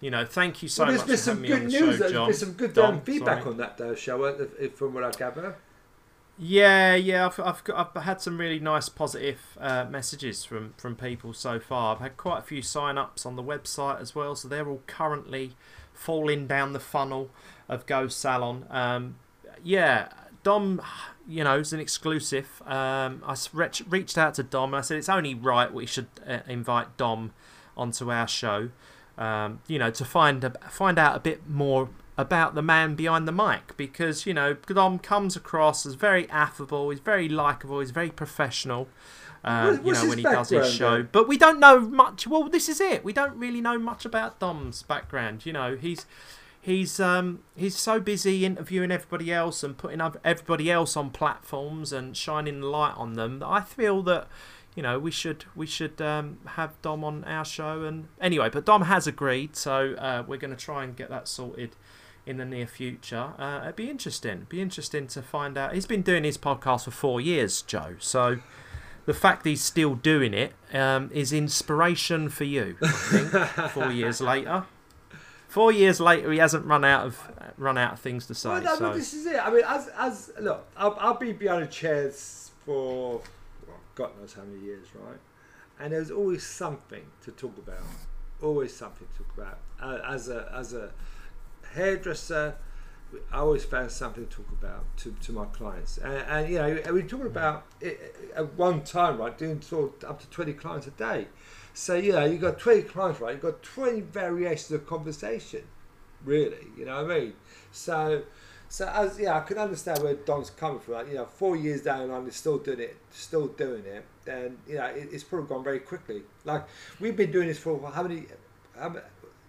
Speaker 2: you know, thank you so
Speaker 1: well, there's
Speaker 2: much
Speaker 1: been some good news.
Speaker 2: show,
Speaker 1: There's been some good um, feedback
Speaker 2: sorry.
Speaker 1: on that uh, show, from what I gather.
Speaker 2: Yeah, yeah, I've, I've, got, I've had some really nice positive uh, messages from, from people so far. I've had quite a few sign ups on the website as well, so they're all currently falling down the funnel of Go Salon. Um, yeah, Dom, you know, is an exclusive. Um, I reached out to Dom and I said it's only right we should uh, invite Dom onto our show. Um, you know, to find a, find out a bit more about the man behind the mic because you know Dom comes across as very affable. He's very likable. He's very professional. Um,
Speaker 1: What-
Speaker 2: you know when he does his show,
Speaker 1: then?
Speaker 2: but we don't know much. Well, this is it. We don't really know much about Dom's background. You know, he's he's um he's so busy interviewing everybody else and putting everybody else on platforms and shining the light on them that I feel that you know we should we should um, have Dom on our show and anyway but Dom has agreed so uh, we're going to try and get that sorted in the near future. Uh, it'd be interesting. It'd be interesting to find out. He's been doing his podcast for four years, Joe. So the fact he's still doing it um, is inspiration for you. I think four years later. Four years later, he hasn't run out of run out of things to say.
Speaker 1: Well, no,
Speaker 2: so.
Speaker 1: this is it. I mean, as as look, I'll, I'll be behind a chairs for well, God knows how many years, right? And there's always something to talk about. Always something to talk about. Uh, as a as a hairdresser, I always found something to talk about to, to my clients. And, and you know, we talk mm. about it, at one time, right, doing sort of up to 20 clients a day. So, you know, you've got 20 clients, right? You've got 20 variations of conversation, really. You know what I mean? So, so as yeah, I can understand where Dom's coming from. Like, you know, four years down the line, he's still doing it, still doing it. Then you know, it, it's probably gone very quickly. Like we've been doing this for how many? How many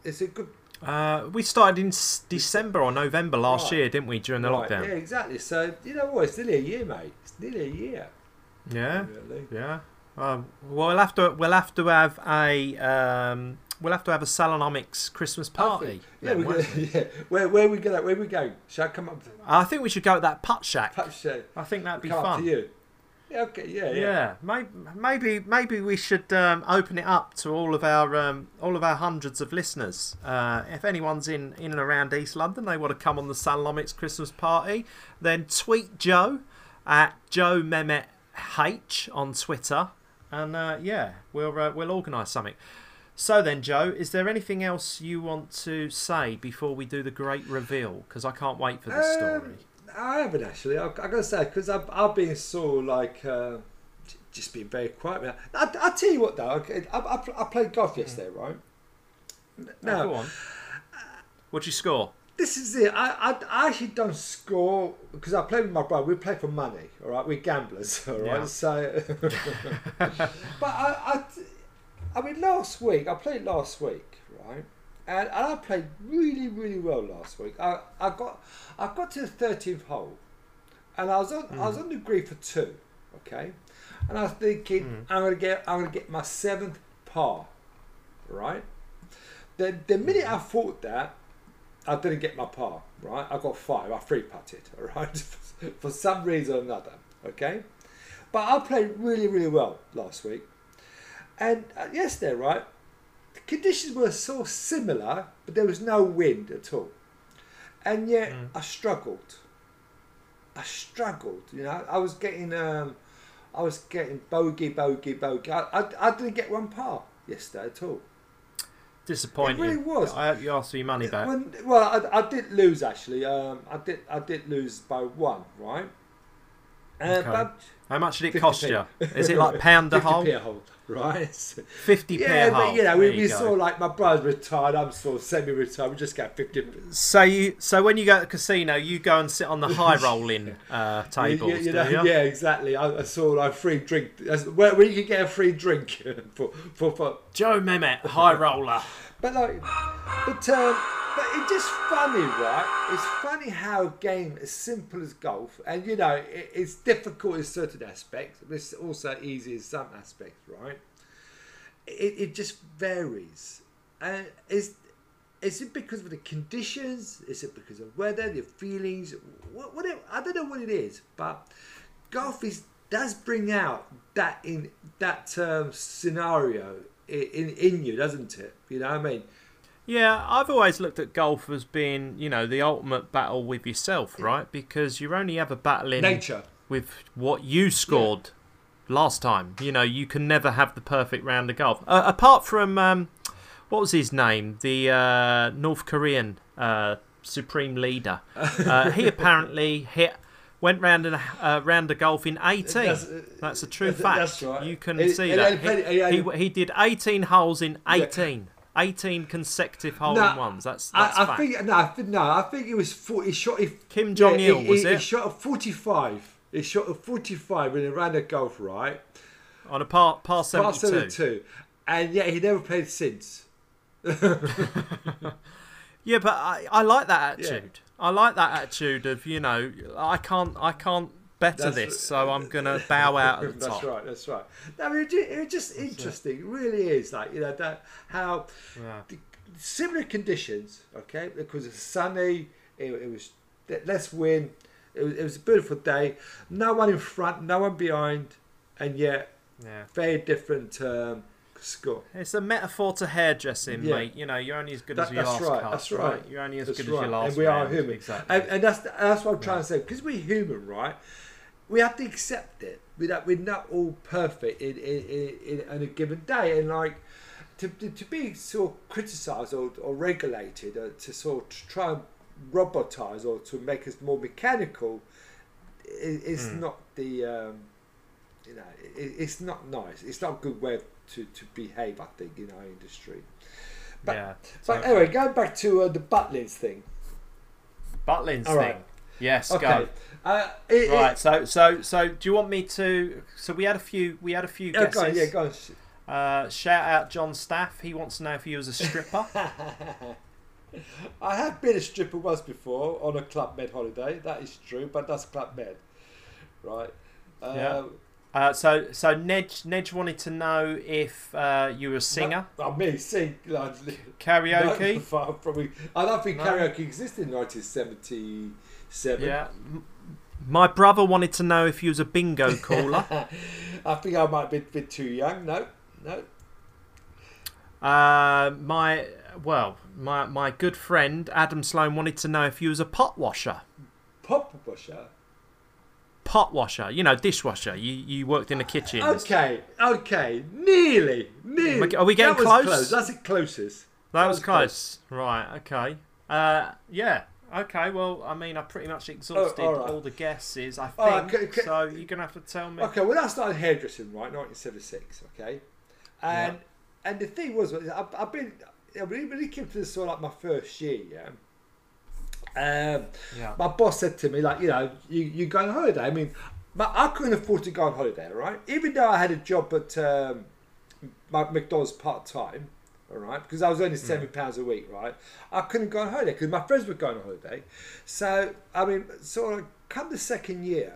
Speaker 1: it's a good
Speaker 2: Uh, we started in December or November last
Speaker 1: Right.
Speaker 2: year, didn't we, during the
Speaker 1: right,
Speaker 2: lockdown?
Speaker 1: Yeah, exactly. So you know what? It's nearly a year, mate. It's nearly a year.
Speaker 2: Yeah,
Speaker 1: Really.
Speaker 2: yeah. Um, well, we'll have to we'll have to have a um, we'll have to have a Salonomics Christmas party.
Speaker 1: Yeah,
Speaker 2: then,
Speaker 1: gonna, yeah. Where where we go? Where we go? Shall I come up? To,
Speaker 2: I think we should go at that Puttshack.
Speaker 1: perhaps uh,
Speaker 2: I think that'd be
Speaker 1: come up
Speaker 2: fun.
Speaker 1: to you. Okay. Yeah. Yeah.
Speaker 2: Yeah, maybe maybe maybe we should um, open it up to all of our um, all of our hundreds of listeners. Uh, if anyone's in, in and around East London, they want to come on the Salonomics Christmas party, then tweet Joe at Joe Mehmet H on Twitter, and uh, yeah, we'll uh, we'll organise something. So then, Joe, is there anything else you want to say before we do the great reveal? Because I can't wait for this
Speaker 1: Um,
Speaker 2: story.
Speaker 1: I haven't actually. I, I gotta say because I've, I've been so like uh, just being very quiet. I, I tell you what though, I, I, I played golf yesterday, right?
Speaker 2: Oh,
Speaker 1: Now
Speaker 2: go on. What'd you score?
Speaker 1: this is it. I, I, I actually don't score because I play with my brother. We play for money, all right. We're gamblers, all right.
Speaker 2: Yeah.
Speaker 1: So, but I, I, I mean, last week I played last week, right? And, and I played really, really well last week. I, I got, I got to the thirteenth hole, and I was on, I was mm. on the green for two, okay. And I was thinking, mm. I'm gonna get, I'm gonna get my seventh par, right? The the minute mm. I thought that, I didn't get my par, right? I got five. I free putted, all right, for some reason or another, okay. But I played really, really well last week, and uh, yesterday, right, the conditions were so similar, but there was no wind at all, and yet
Speaker 2: Mm.
Speaker 1: I struggled. I struggled, you know. I was getting, um, I was getting bogey, bogey, bogey. I, I, I didn't get one par yesterday at all.
Speaker 2: Disappointing.
Speaker 1: It really was.
Speaker 2: I hope you asked for your money back.
Speaker 1: When, well, I, I did lose actually. Um, I did I did lose by one, right? Uh,
Speaker 2: Okay. How much did it
Speaker 1: 50p.
Speaker 2: cost you? Is it like pound a
Speaker 1: 50
Speaker 2: hole?
Speaker 1: p a hole, right?
Speaker 2: 50 p
Speaker 1: yeah,
Speaker 2: a
Speaker 1: but you know, we,
Speaker 2: you
Speaker 1: we saw like my brother's retired. I'm sort of semi-retired. We just got 50.
Speaker 2: So you, so when you go to the casino, you go and sit on the high rolling uh, tables,
Speaker 1: you, you know,
Speaker 2: you?
Speaker 1: yeah, exactly. I, I saw like free drink. Where, where you can get a free drink for, for, for
Speaker 2: Joe Mehmet, high roller.
Speaker 1: But like, but um, but it's just funny, right? It's funny how a game as simple as golf, and you know, it, it's difficult in certain aspects, but it's also easy in some aspects, right? It, it just varies, and is is it because of the conditions? Is it because of weather, the feelings? What, what it, I don't know what it is, but golf is does bring out that in that um, scenario in in you, doesn't it? You know what I mean?
Speaker 2: Yeah, I've always looked at golf as being, you know, the ultimate battle with yourself, right? Because you're only ever battling
Speaker 1: Nature.
Speaker 2: with what you scored last time. You know, you can never have the perfect round of golf. Uh, apart from, um, what was his name? The uh, North Korean uh, supreme leader. Uh, he apparently hit. Went round in a uh, round of golf in 18.
Speaker 1: That's-
Speaker 2: That's, a true
Speaker 1: that's-
Speaker 2: fact.
Speaker 1: that's right.
Speaker 2: You can
Speaker 1: He-
Speaker 2: see
Speaker 1: he
Speaker 2: that.
Speaker 1: played- he
Speaker 2: he, he did 18 holes in 18. 18 consecutive hole in ones. That's, that's
Speaker 1: I, I think no, I think no, I think it was 40, he shot. He,
Speaker 2: Kim Jong Il,
Speaker 1: he,
Speaker 2: was it?
Speaker 1: He shot a forty-five. He shot a forty-five in a round of golf, right?
Speaker 2: on a par, par
Speaker 1: Past
Speaker 2: 72.
Speaker 1: seventy-two, and yet he never played since.
Speaker 2: Yeah, but I, I like that attitude. I like that attitude of you know I can't I can't better
Speaker 1: That's-
Speaker 2: this, so I'm gonna bow out at the
Speaker 1: that's
Speaker 2: top.
Speaker 1: right. That's right. I mean, it, it was just interesting. It really is like you know that how
Speaker 2: Yeah.
Speaker 1: the similar conditions. Okay, because it's sunny. It, it was let's win. It was, it was a beautiful day. No one in front, no one behind, and yet
Speaker 2: Yeah.
Speaker 1: very different um, score.
Speaker 2: It's a metaphor to hairdressing,
Speaker 1: Yeah.
Speaker 2: mate. You know, you're only as good
Speaker 1: That-
Speaker 2: as your
Speaker 1: that's
Speaker 2: last
Speaker 1: right,
Speaker 2: cut.
Speaker 1: that's right. right.
Speaker 2: You're only as
Speaker 1: That's
Speaker 2: good
Speaker 1: right.
Speaker 2: as your last
Speaker 1: and we are human.
Speaker 2: Exactly.
Speaker 1: And, and that's that's what I'm trying
Speaker 2: Yeah.
Speaker 1: to say. Because we're human, right? We have to accept it. We're not, we're not all perfect in, in, in, in a given day, and like to, to, be sort of criticised or, or regulated, or to sort of try and robotise or to make us more mechanical, is,
Speaker 2: Mm.
Speaker 1: not the um, you know it, it's not nice. It's not a good way to, to behave. I think in our industry. But
Speaker 2: yeah.
Speaker 1: but
Speaker 2: totally.
Speaker 1: anyway, going back to uh, the Butlins thing.
Speaker 2: Butlins
Speaker 1: All
Speaker 2: thing.
Speaker 1: right.
Speaker 2: Yes,
Speaker 1: Okay.
Speaker 2: go.
Speaker 1: Uh, it,
Speaker 2: Right. So, so, so, do you want me to? So we had a few. We had a few
Speaker 1: It, oh,
Speaker 2: guesses.
Speaker 1: go on, yeah, go on.
Speaker 2: Uh, shout out John Staff. He wants to know if you was a stripper.
Speaker 1: I have been a stripper once before on a Club Med holiday. That is true, but that's Club Med, right? Um,
Speaker 2: Yeah. Uh, so, so Nedge, Nedge wanted to know if uh, you were a singer,
Speaker 1: I mean, sing like,
Speaker 2: karaoke.
Speaker 1: No, far from me. I don't think
Speaker 2: No.
Speaker 1: karaoke existed in 1977.
Speaker 2: Yeah. My brother wanted to know if you was a bingo caller.
Speaker 1: I think I might be a bit too young. No, no.
Speaker 2: uh, my well, my my good friend Adam Sloan wanted to know if you was a pot washer.
Speaker 1: Pot washer.
Speaker 2: Pot washer, you know, dishwasher. You you worked in the kitchen.
Speaker 1: Okay, okay, nearly, nearly.
Speaker 2: Are we getting
Speaker 1: that was
Speaker 2: close?
Speaker 1: close. That's the closest.
Speaker 2: That
Speaker 1: That
Speaker 2: was
Speaker 1: was
Speaker 2: close. Right. Okay. Uh, yeah. Okay. Well, I mean, I pretty much exhausted
Speaker 1: all right.
Speaker 2: all the guesses. I think.
Speaker 1: Right, c- c-
Speaker 2: so you're gonna have to tell me.
Speaker 1: Okay, well, I started hairdressing, right, 1976, okay? And and the thing was, was I've, I've been, I really, really came to this sort of like my first year, yeah? Um,
Speaker 2: Yeah.
Speaker 1: my boss said to me, like, you know, you, you go on holiday. I mean, my, I couldn't afford to go on holiday, right? Even though I had a job at um, my McDonald's part time, all right, because I was earning seven mm. pounds a week, right? I couldn't go on holiday because my friends were going on holiday. So, I mean, sort of come the second year,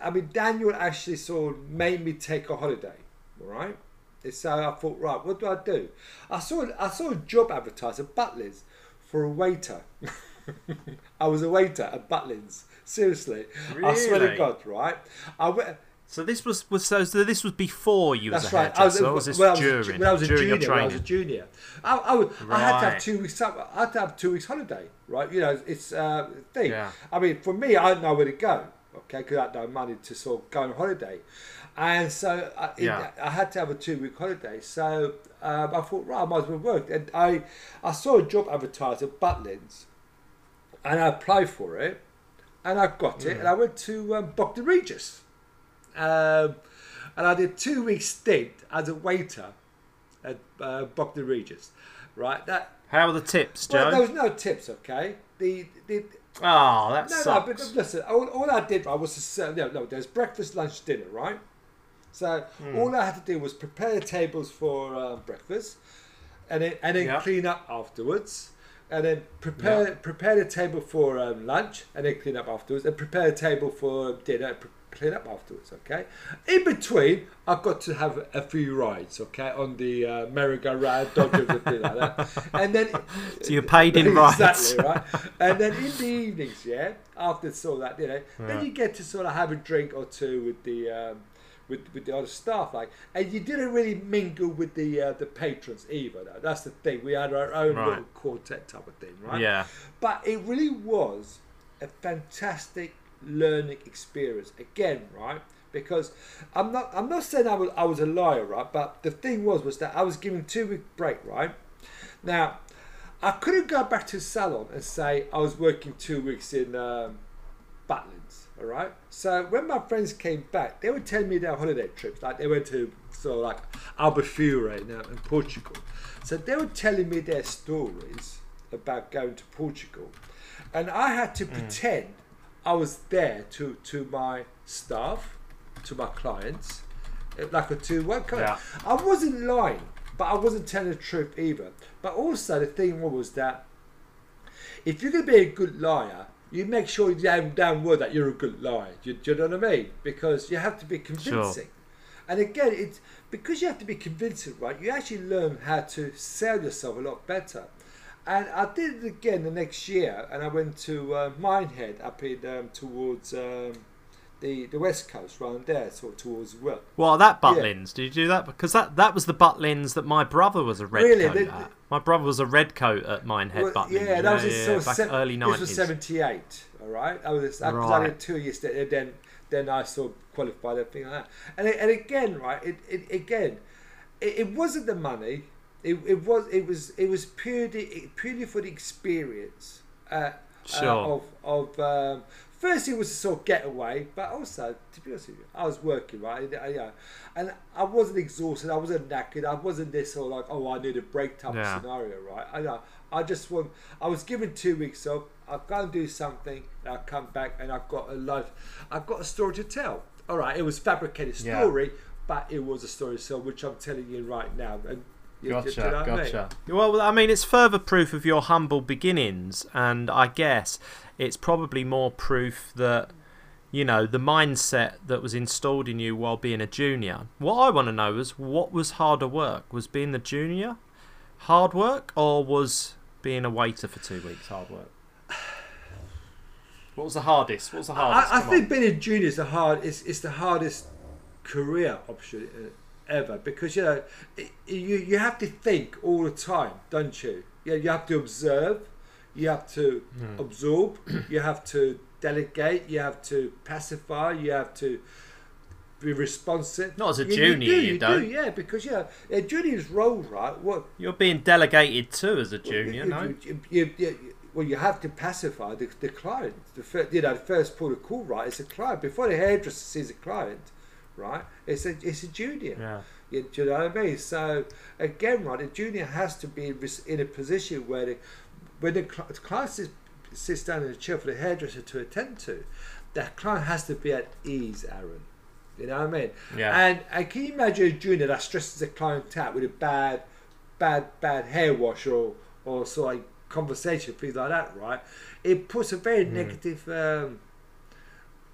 Speaker 1: I mean, Daniel actually sort of made me take a holiday, all right? So I thought, right, what do I do? I saw I saw a job advertised at Butlins for a waiter. I was a waiter at Butlins. Seriously, I swear to God, right? I went.
Speaker 2: So this was was so, so this was before you was
Speaker 1: That's
Speaker 2: a
Speaker 1: right.
Speaker 2: hairdresser, or was
Speaker 1: I was a
Speaker 2: during
Speaker 1: when I was a
Speaker 2: during
Speaker 1: junior. I was a junior, I, I, would- I had to have two weeks. I had to have two weeks holiday, right? You know, it's uh, thing.
Speaker 2: Yeah.
Speaker 1: I mean, for me, I didn't know where to go. Okay, because I had no money to sort of go on holiday, and so I, it-
Speaker 2: Yeah.
Speaker 1: I had to have a two week holiday. So um, I thought, right, I might as well work. And I, I saw a job advertised at Butlins, and I applied for it, and I got it,
Speaker 2: Mm.
Speaker 1: and I went to um, Bognor Regis. Um, and I did two weeks stint as a waiter at uh, Bognor Regis. Right, that
Speaker 2: How were the tips, Joe?
Speaker 1: well, there was no tips. Okay, the the
Speaker 2: oh, that
Speaker 1: no, no,
Speaker 2: sucks.
Speaker 1: but listen, all, all I did right, was to serve, no, no, there's breakfast, lunch, dinner, right? So
Speaker 2: Hmm.
Speaker 1: all I had to do was prepare tables for um, breakfast, and then and then
Speaker 2: Yeah.
Speaker 1: clean up afterwards, and then prepare prepare the table for um, lunch, and then clean up afterwards, and prepare a table for dinner, and pre- clean up afterwards. Okay. In between, I've got to have a few rides. Okay, on the uh, merry-go-round, dodgers, and like that, and then
Speaker 2: So you're paid in rides.
Speaker 1: exactly right. And then in the evenings, yeah, after sort of that, you know,
Speaker 2: Yeah.
Speaker 1: then you get to sort of have a drink or two with the um, with with the other staff, like, and you didn't really mingle with the uh, the patrons either. Though. That's the thing. We had our own
Speaker 2: Right.
Speaker 1: little quartet type of thing, right?
Speaker 2: Yeah.
Speaker 1: But it really was a fantastic learning experience again, right? Because I'm not I'm not saying I was I was a liar, right? But the thing was was that I was given two week break, right? Now I couldn't go back to the salon and say I was working two weeks in um, Butlins, all right? So when my friends came back, they were telling me their holiday trips. Like they went to sort of like Albufeira uh, in Portugal. So they were telling me their stories about going to Portugal, and I had to pretend I was there to to my staff, to my clients, uh, like a two one
Speaker 2: Yeah.
Speaker 1: I wasn't lying, but I wasn't telling the truth either. But also the thing was that if you're going to be a good liar, you make sure you damn, damn well that you're a good liar. Do, do you know what I mean? Because you have to be convincing. And again, it's because you have to be convincing, right? You actually learn how to sell yourself a lot better. And I did it again the next year, and I went to uh, Minehead up in um, towards um, the the west coast, round there, sort of towards well.
Speaker 2: Well, that Butlins, did you do that? Because that that was the Butlins that my brother was a red
Speaker 1: Really?
Speaker 2: coat
Speaker 1: They-
Speaker 2: at. My brother was a red coat at Minehead
Speaker 1: Well,
Speaker 2: Butlins.
Speaker 1: yeah, that was in
Speaker 2: yeah,
Speaker 1: sort of
Speaker 2: back
Speaker 1: se-
Speaker 2: early
Speaker 1: This was seventy eight. All right, I was I,
Speaker 2: Right.
Speaker 1: did two years there, then then I sort of qualified and thing like that. And and again, right, it, it again, it, it wasn't the money. It, it was it was it was purely purely for the experience. Uh,
Speaker 2: Sure.
Speaker 1: uh, of of um, first it was a sort of getaway, but also to be honest with you, I was working right, I, yeah, and I wasn't exhausted, I wasn't knackered, I wasn't this or like oh I need a break type
Speaker 2: Yeah.
Speaker 1: scenario, right? I know I just want I was given two weeks off. I've got to do something. And I come back and I've got a life. I've got a story to tell. All right, it was fabricated
Speaker 2: Yeah.
Speaker 1: story, but it was a story, so which I'm telling you right now. And you- do you know what I mean?
Speaker 2: Well, I mean, it's further proof of your humble beginnings, and I guess it's probably more proof that you know the mindset that was installed in you while being a junior. What I want to know is what was harder work? Was being the junior hard work, or was being a waiter for two weeks hard work? What was the hardest? What was the hardest?
Speaker 1: I, I think
Speaker 2: on.
Speaker 1: being a junior is the hard. It's, it's the hardest career option uh, ever because you know it, you you have to think all the time, don't you? Yeah, you have to observe, you have to
Speaker 2: Hmm.
Speaker 1: absorb, you have to delegate, you have to pacify, you have to be responsive.
Speaker 2: Not as a
Speaker 1: You-
Speaker 2: junior,
Speaker 1: do,
Speaker 2: you
Speaker 1: do,
Speaker 2: don't.
Speaker 1: yeah, because yeah, a junior's role, right? What
Speaker 2: You're being delegated to as a junior,
Speaker 1: you,
Speaker 2: no?
Speaker 1: you, you, you, well, you have to pacify the, the client. The first, you know, the first port of call, right? It's a client. Before the hairdresser sees a client, right? It's a it's a junior.
Speaker 2: Yeah.
Speaker 1: You, do you know what I mean? So again, right, a junior has to be in a position where the, when the, cli- the client sits, sits down in a chair for the hairdresser to attend to, that client has to be at ease, Aaron. You know what I mean?
Speaker 2: Yeah.
Speaker 1: And, and can you imagine a junior that stresses a client out with a bad, bad, bad hair wash or, or sort of like conversation, things like that, right? It puts a very
Speaker 2: Mm.
Speaker 1: negative um,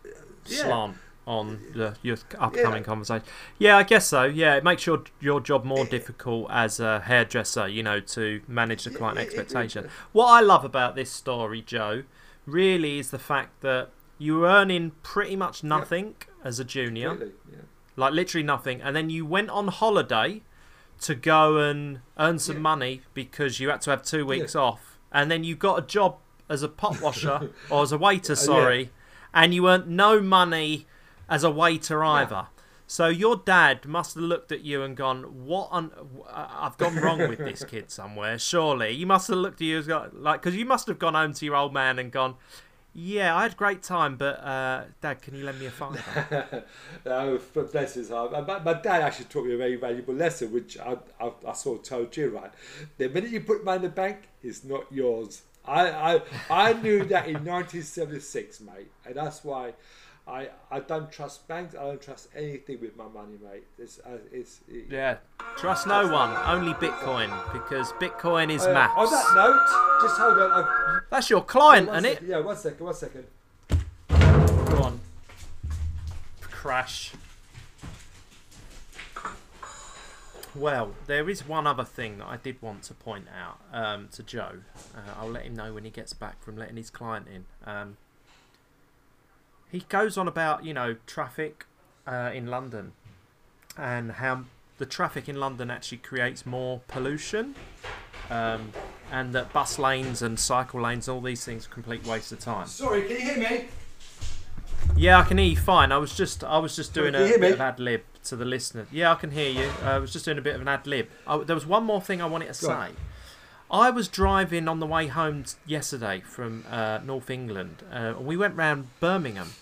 Speaker 1: yeah.
Speaker 2: slant on the, your upcoming
Speaker 1: Yeah.
Speaker 2: conversation. Yeah, I guess so. Yeah, it makes your your job more difficult as a hairdresser, you know, to manage the client expectation. What I love about this story, Joe, really is the fact that you were earning pretty much nothing as a junior,
Speaker 1: Really, yeah.
Speaker 2: like literally nothing, and then you went on holiday to go and earn some
Speaker 1: Yeah.
Speaker 2: money because you had to have two weeks off, and then you got a job as a pot washer or as a waiter, uh,
Speaker 1: yeah.
Speaker 2: sorry, and you earned no money as a waiter either. So your dad must have looked at you and gone, "What? On, I've gone wrong with this kid somewhere. Surely you must have looked at you as got like because you must have gone home to your old man and gone." Yeah, I had a great time, but uh, Dad, can you lend me a fiver?
Speaker 1: oh, but bless his heart. My, my dad actually taught me a very valuable lesson, which I, I, I sort of told you, right? The minute you put money in the bank, it's not yours. I, I, I knew that in 1976, mate, and that's why I, I don't trust banks. I don't trust anything with my money, mate. It's, uh, it's, it,
Speaker 2: Yeah. Trust no one, only Bitcoin, because Bitcoin is
Speaker 1: Uh,
Speaker 2: maths.
Speaker 1: on that note, just hold on. Uh,
Speaker 2: That's your client, isn't it?
Speaker 1: Yeah, one second, one second.
Speaker 2: Go on. Crash. Well, there is one other thing that I did want to point out um, to Joe. Uh, I'll let him know when he gets back from letting his client in. Um, he goes on about, you know, traffic uh, in London and how the traffic in London actually creates more pollution. Um, and that bus lanes and cycle lanes, all these things, are complete waste of time.
Speaker 1: Sorry, can you hear me?
Speaker 2: Yeah, I can hear you fine. I was just I was just doing a bit
Speaker 1: me?
Speaker 2: of ad lib to the listener. Yeah, I can hear you. I was just doing a bit of an ad lib. I, there was one more thing I wanted to
Speaker 1: Go
Speaker 2: say.
Speaker 1: on.
Speaker 2: I was driving on the way home yesterday from uh, North England. Uh, we went round Birmingham,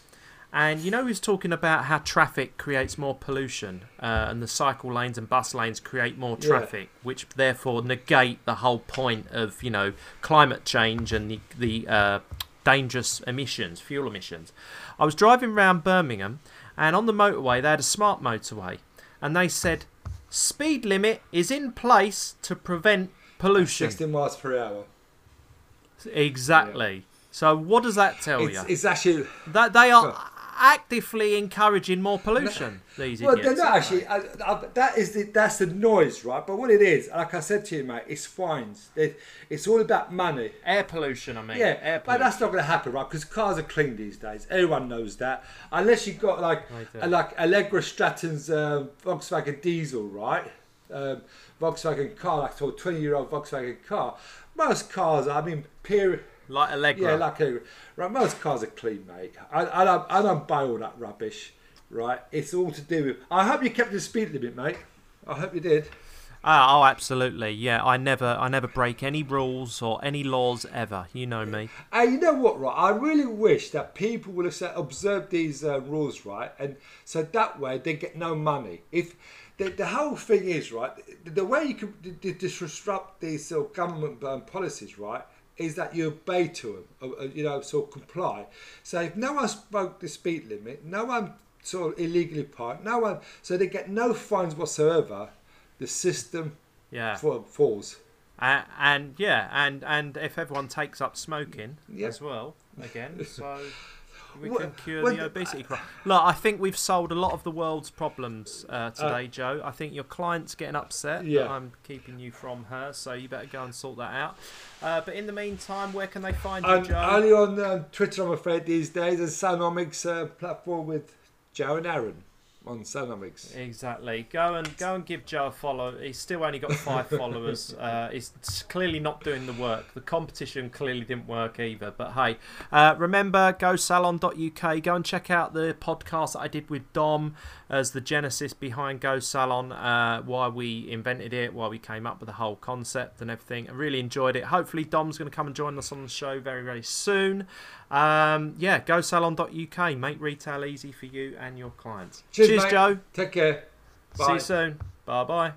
Speaker 2: and you know, he was talking about how traffic creates more pollution, uh, and the cycle lanes and bus lanes create more
Speaker 1: Yeah.
Speaker 2: traffic, which therefore negate the whole point of you know climate change and the the uh, dangerous emissions, fuel emissions. I was driving around Birmingham, and on the motorway they had a smart motorway, and they said speed limit is in place to prevent pollution.
Speaker 1: 60 miles per hour.
Speaker 2: Exactly. So what does that tell
Speaker 1: It's,
Speaker 2: you?
Speaker 1: it's actually
Speaker 2: That they are. Actively encouraging more pollution. These
Speaker 1: Well,
Speaker 2: idiots.
Speaker 1: they're not actually. I, I, that is the that's the noise, right? But what it is, like I said to you, mate, it's fines. It's all about money.
Speaker 2: air pollution. I mean,
Speaker 1: Yeah,
Speaker 2: air
Speaker 1: but that's not going to happen, right? Because cars are clean these days. Everyone knows that. Unless you've got like
Speaker 2: Right
Speaker 1: a, like Allegra Stratton's um, Volkswagen diesel, right? Um, Volkswagen car, like of twenty year old Volkswagen car. Most cars, I mean, period.
Speaker 2: Like Allegra.
Speaker 1: Yeah, like a, right. Most cars are clean, mate. I, I don't I don't buy all that rubbish, right? It's all to do with. I hope you kept the speed limit, mate. I hope you did.
Speaker 2: Ah, oh, absolutely. Yeah, I never, I never break any rules or any laws ever. You know me.
Speaker 1: And you know what, right? I really wish that people would have said, observed these uh, rules, right? And so that way they get no money. If the, the whole thing is, right, the, the way you can d- d- disrupt these sort of government um, policies, right, is that you obey to them, uh, uh, you know, sort of comply. So if no one spoke the speed limit, no one sort of illegally parked, no one, so they get no fines whatsoever, the system
Speaker 2: Yeah.
Speaker 1: falls.
Speaker 2: Uh, and yeah, and and if everyone takes up smoking
Speaker 1: Yeah.
Speaker 2: as well again, so we can cure
Speaker 1: well,
Speaker 2: the obesity crime. Look, I think we've solved a lot of the world's problems uh, today, Joe. I think your client's getting upset
Speaker 1: Yeah.
Speaker 2: that I'm keeping you from her, so you better go and sort that out. Uh, but in the meantime, where can they find you, Joe?
Speaker 1: only on um, Twitter, I'm afraid, these days, and Salonomics uh, platform with Joe and Aaron on Salonomics.
Speaker 2: Exactly. Go and go and give Joe a follow. He's still only got five followers. Uh, he's clearly not doing the work. The competition clearly didn't work either. But hey, uh, remember gosalon.uk. Go and check out the podcast that I did with Dom as the genesis behind Go Salon. Uh, why we invented it, why we came up with the whole concept and everything. I really enjoyed it. Hopefully Dom's going to come and join us on the show very very soon. Um, yeah, gosalon.uk. Make retail easy for you and your clients.
Speaker 1: Cheers,
Speaker 2: Cheers,
Speaker 1: mate.
Speaker 2: Joe.
Speaker 1: Take care. Bye.
Speaker 2: See you soon. Bye bye.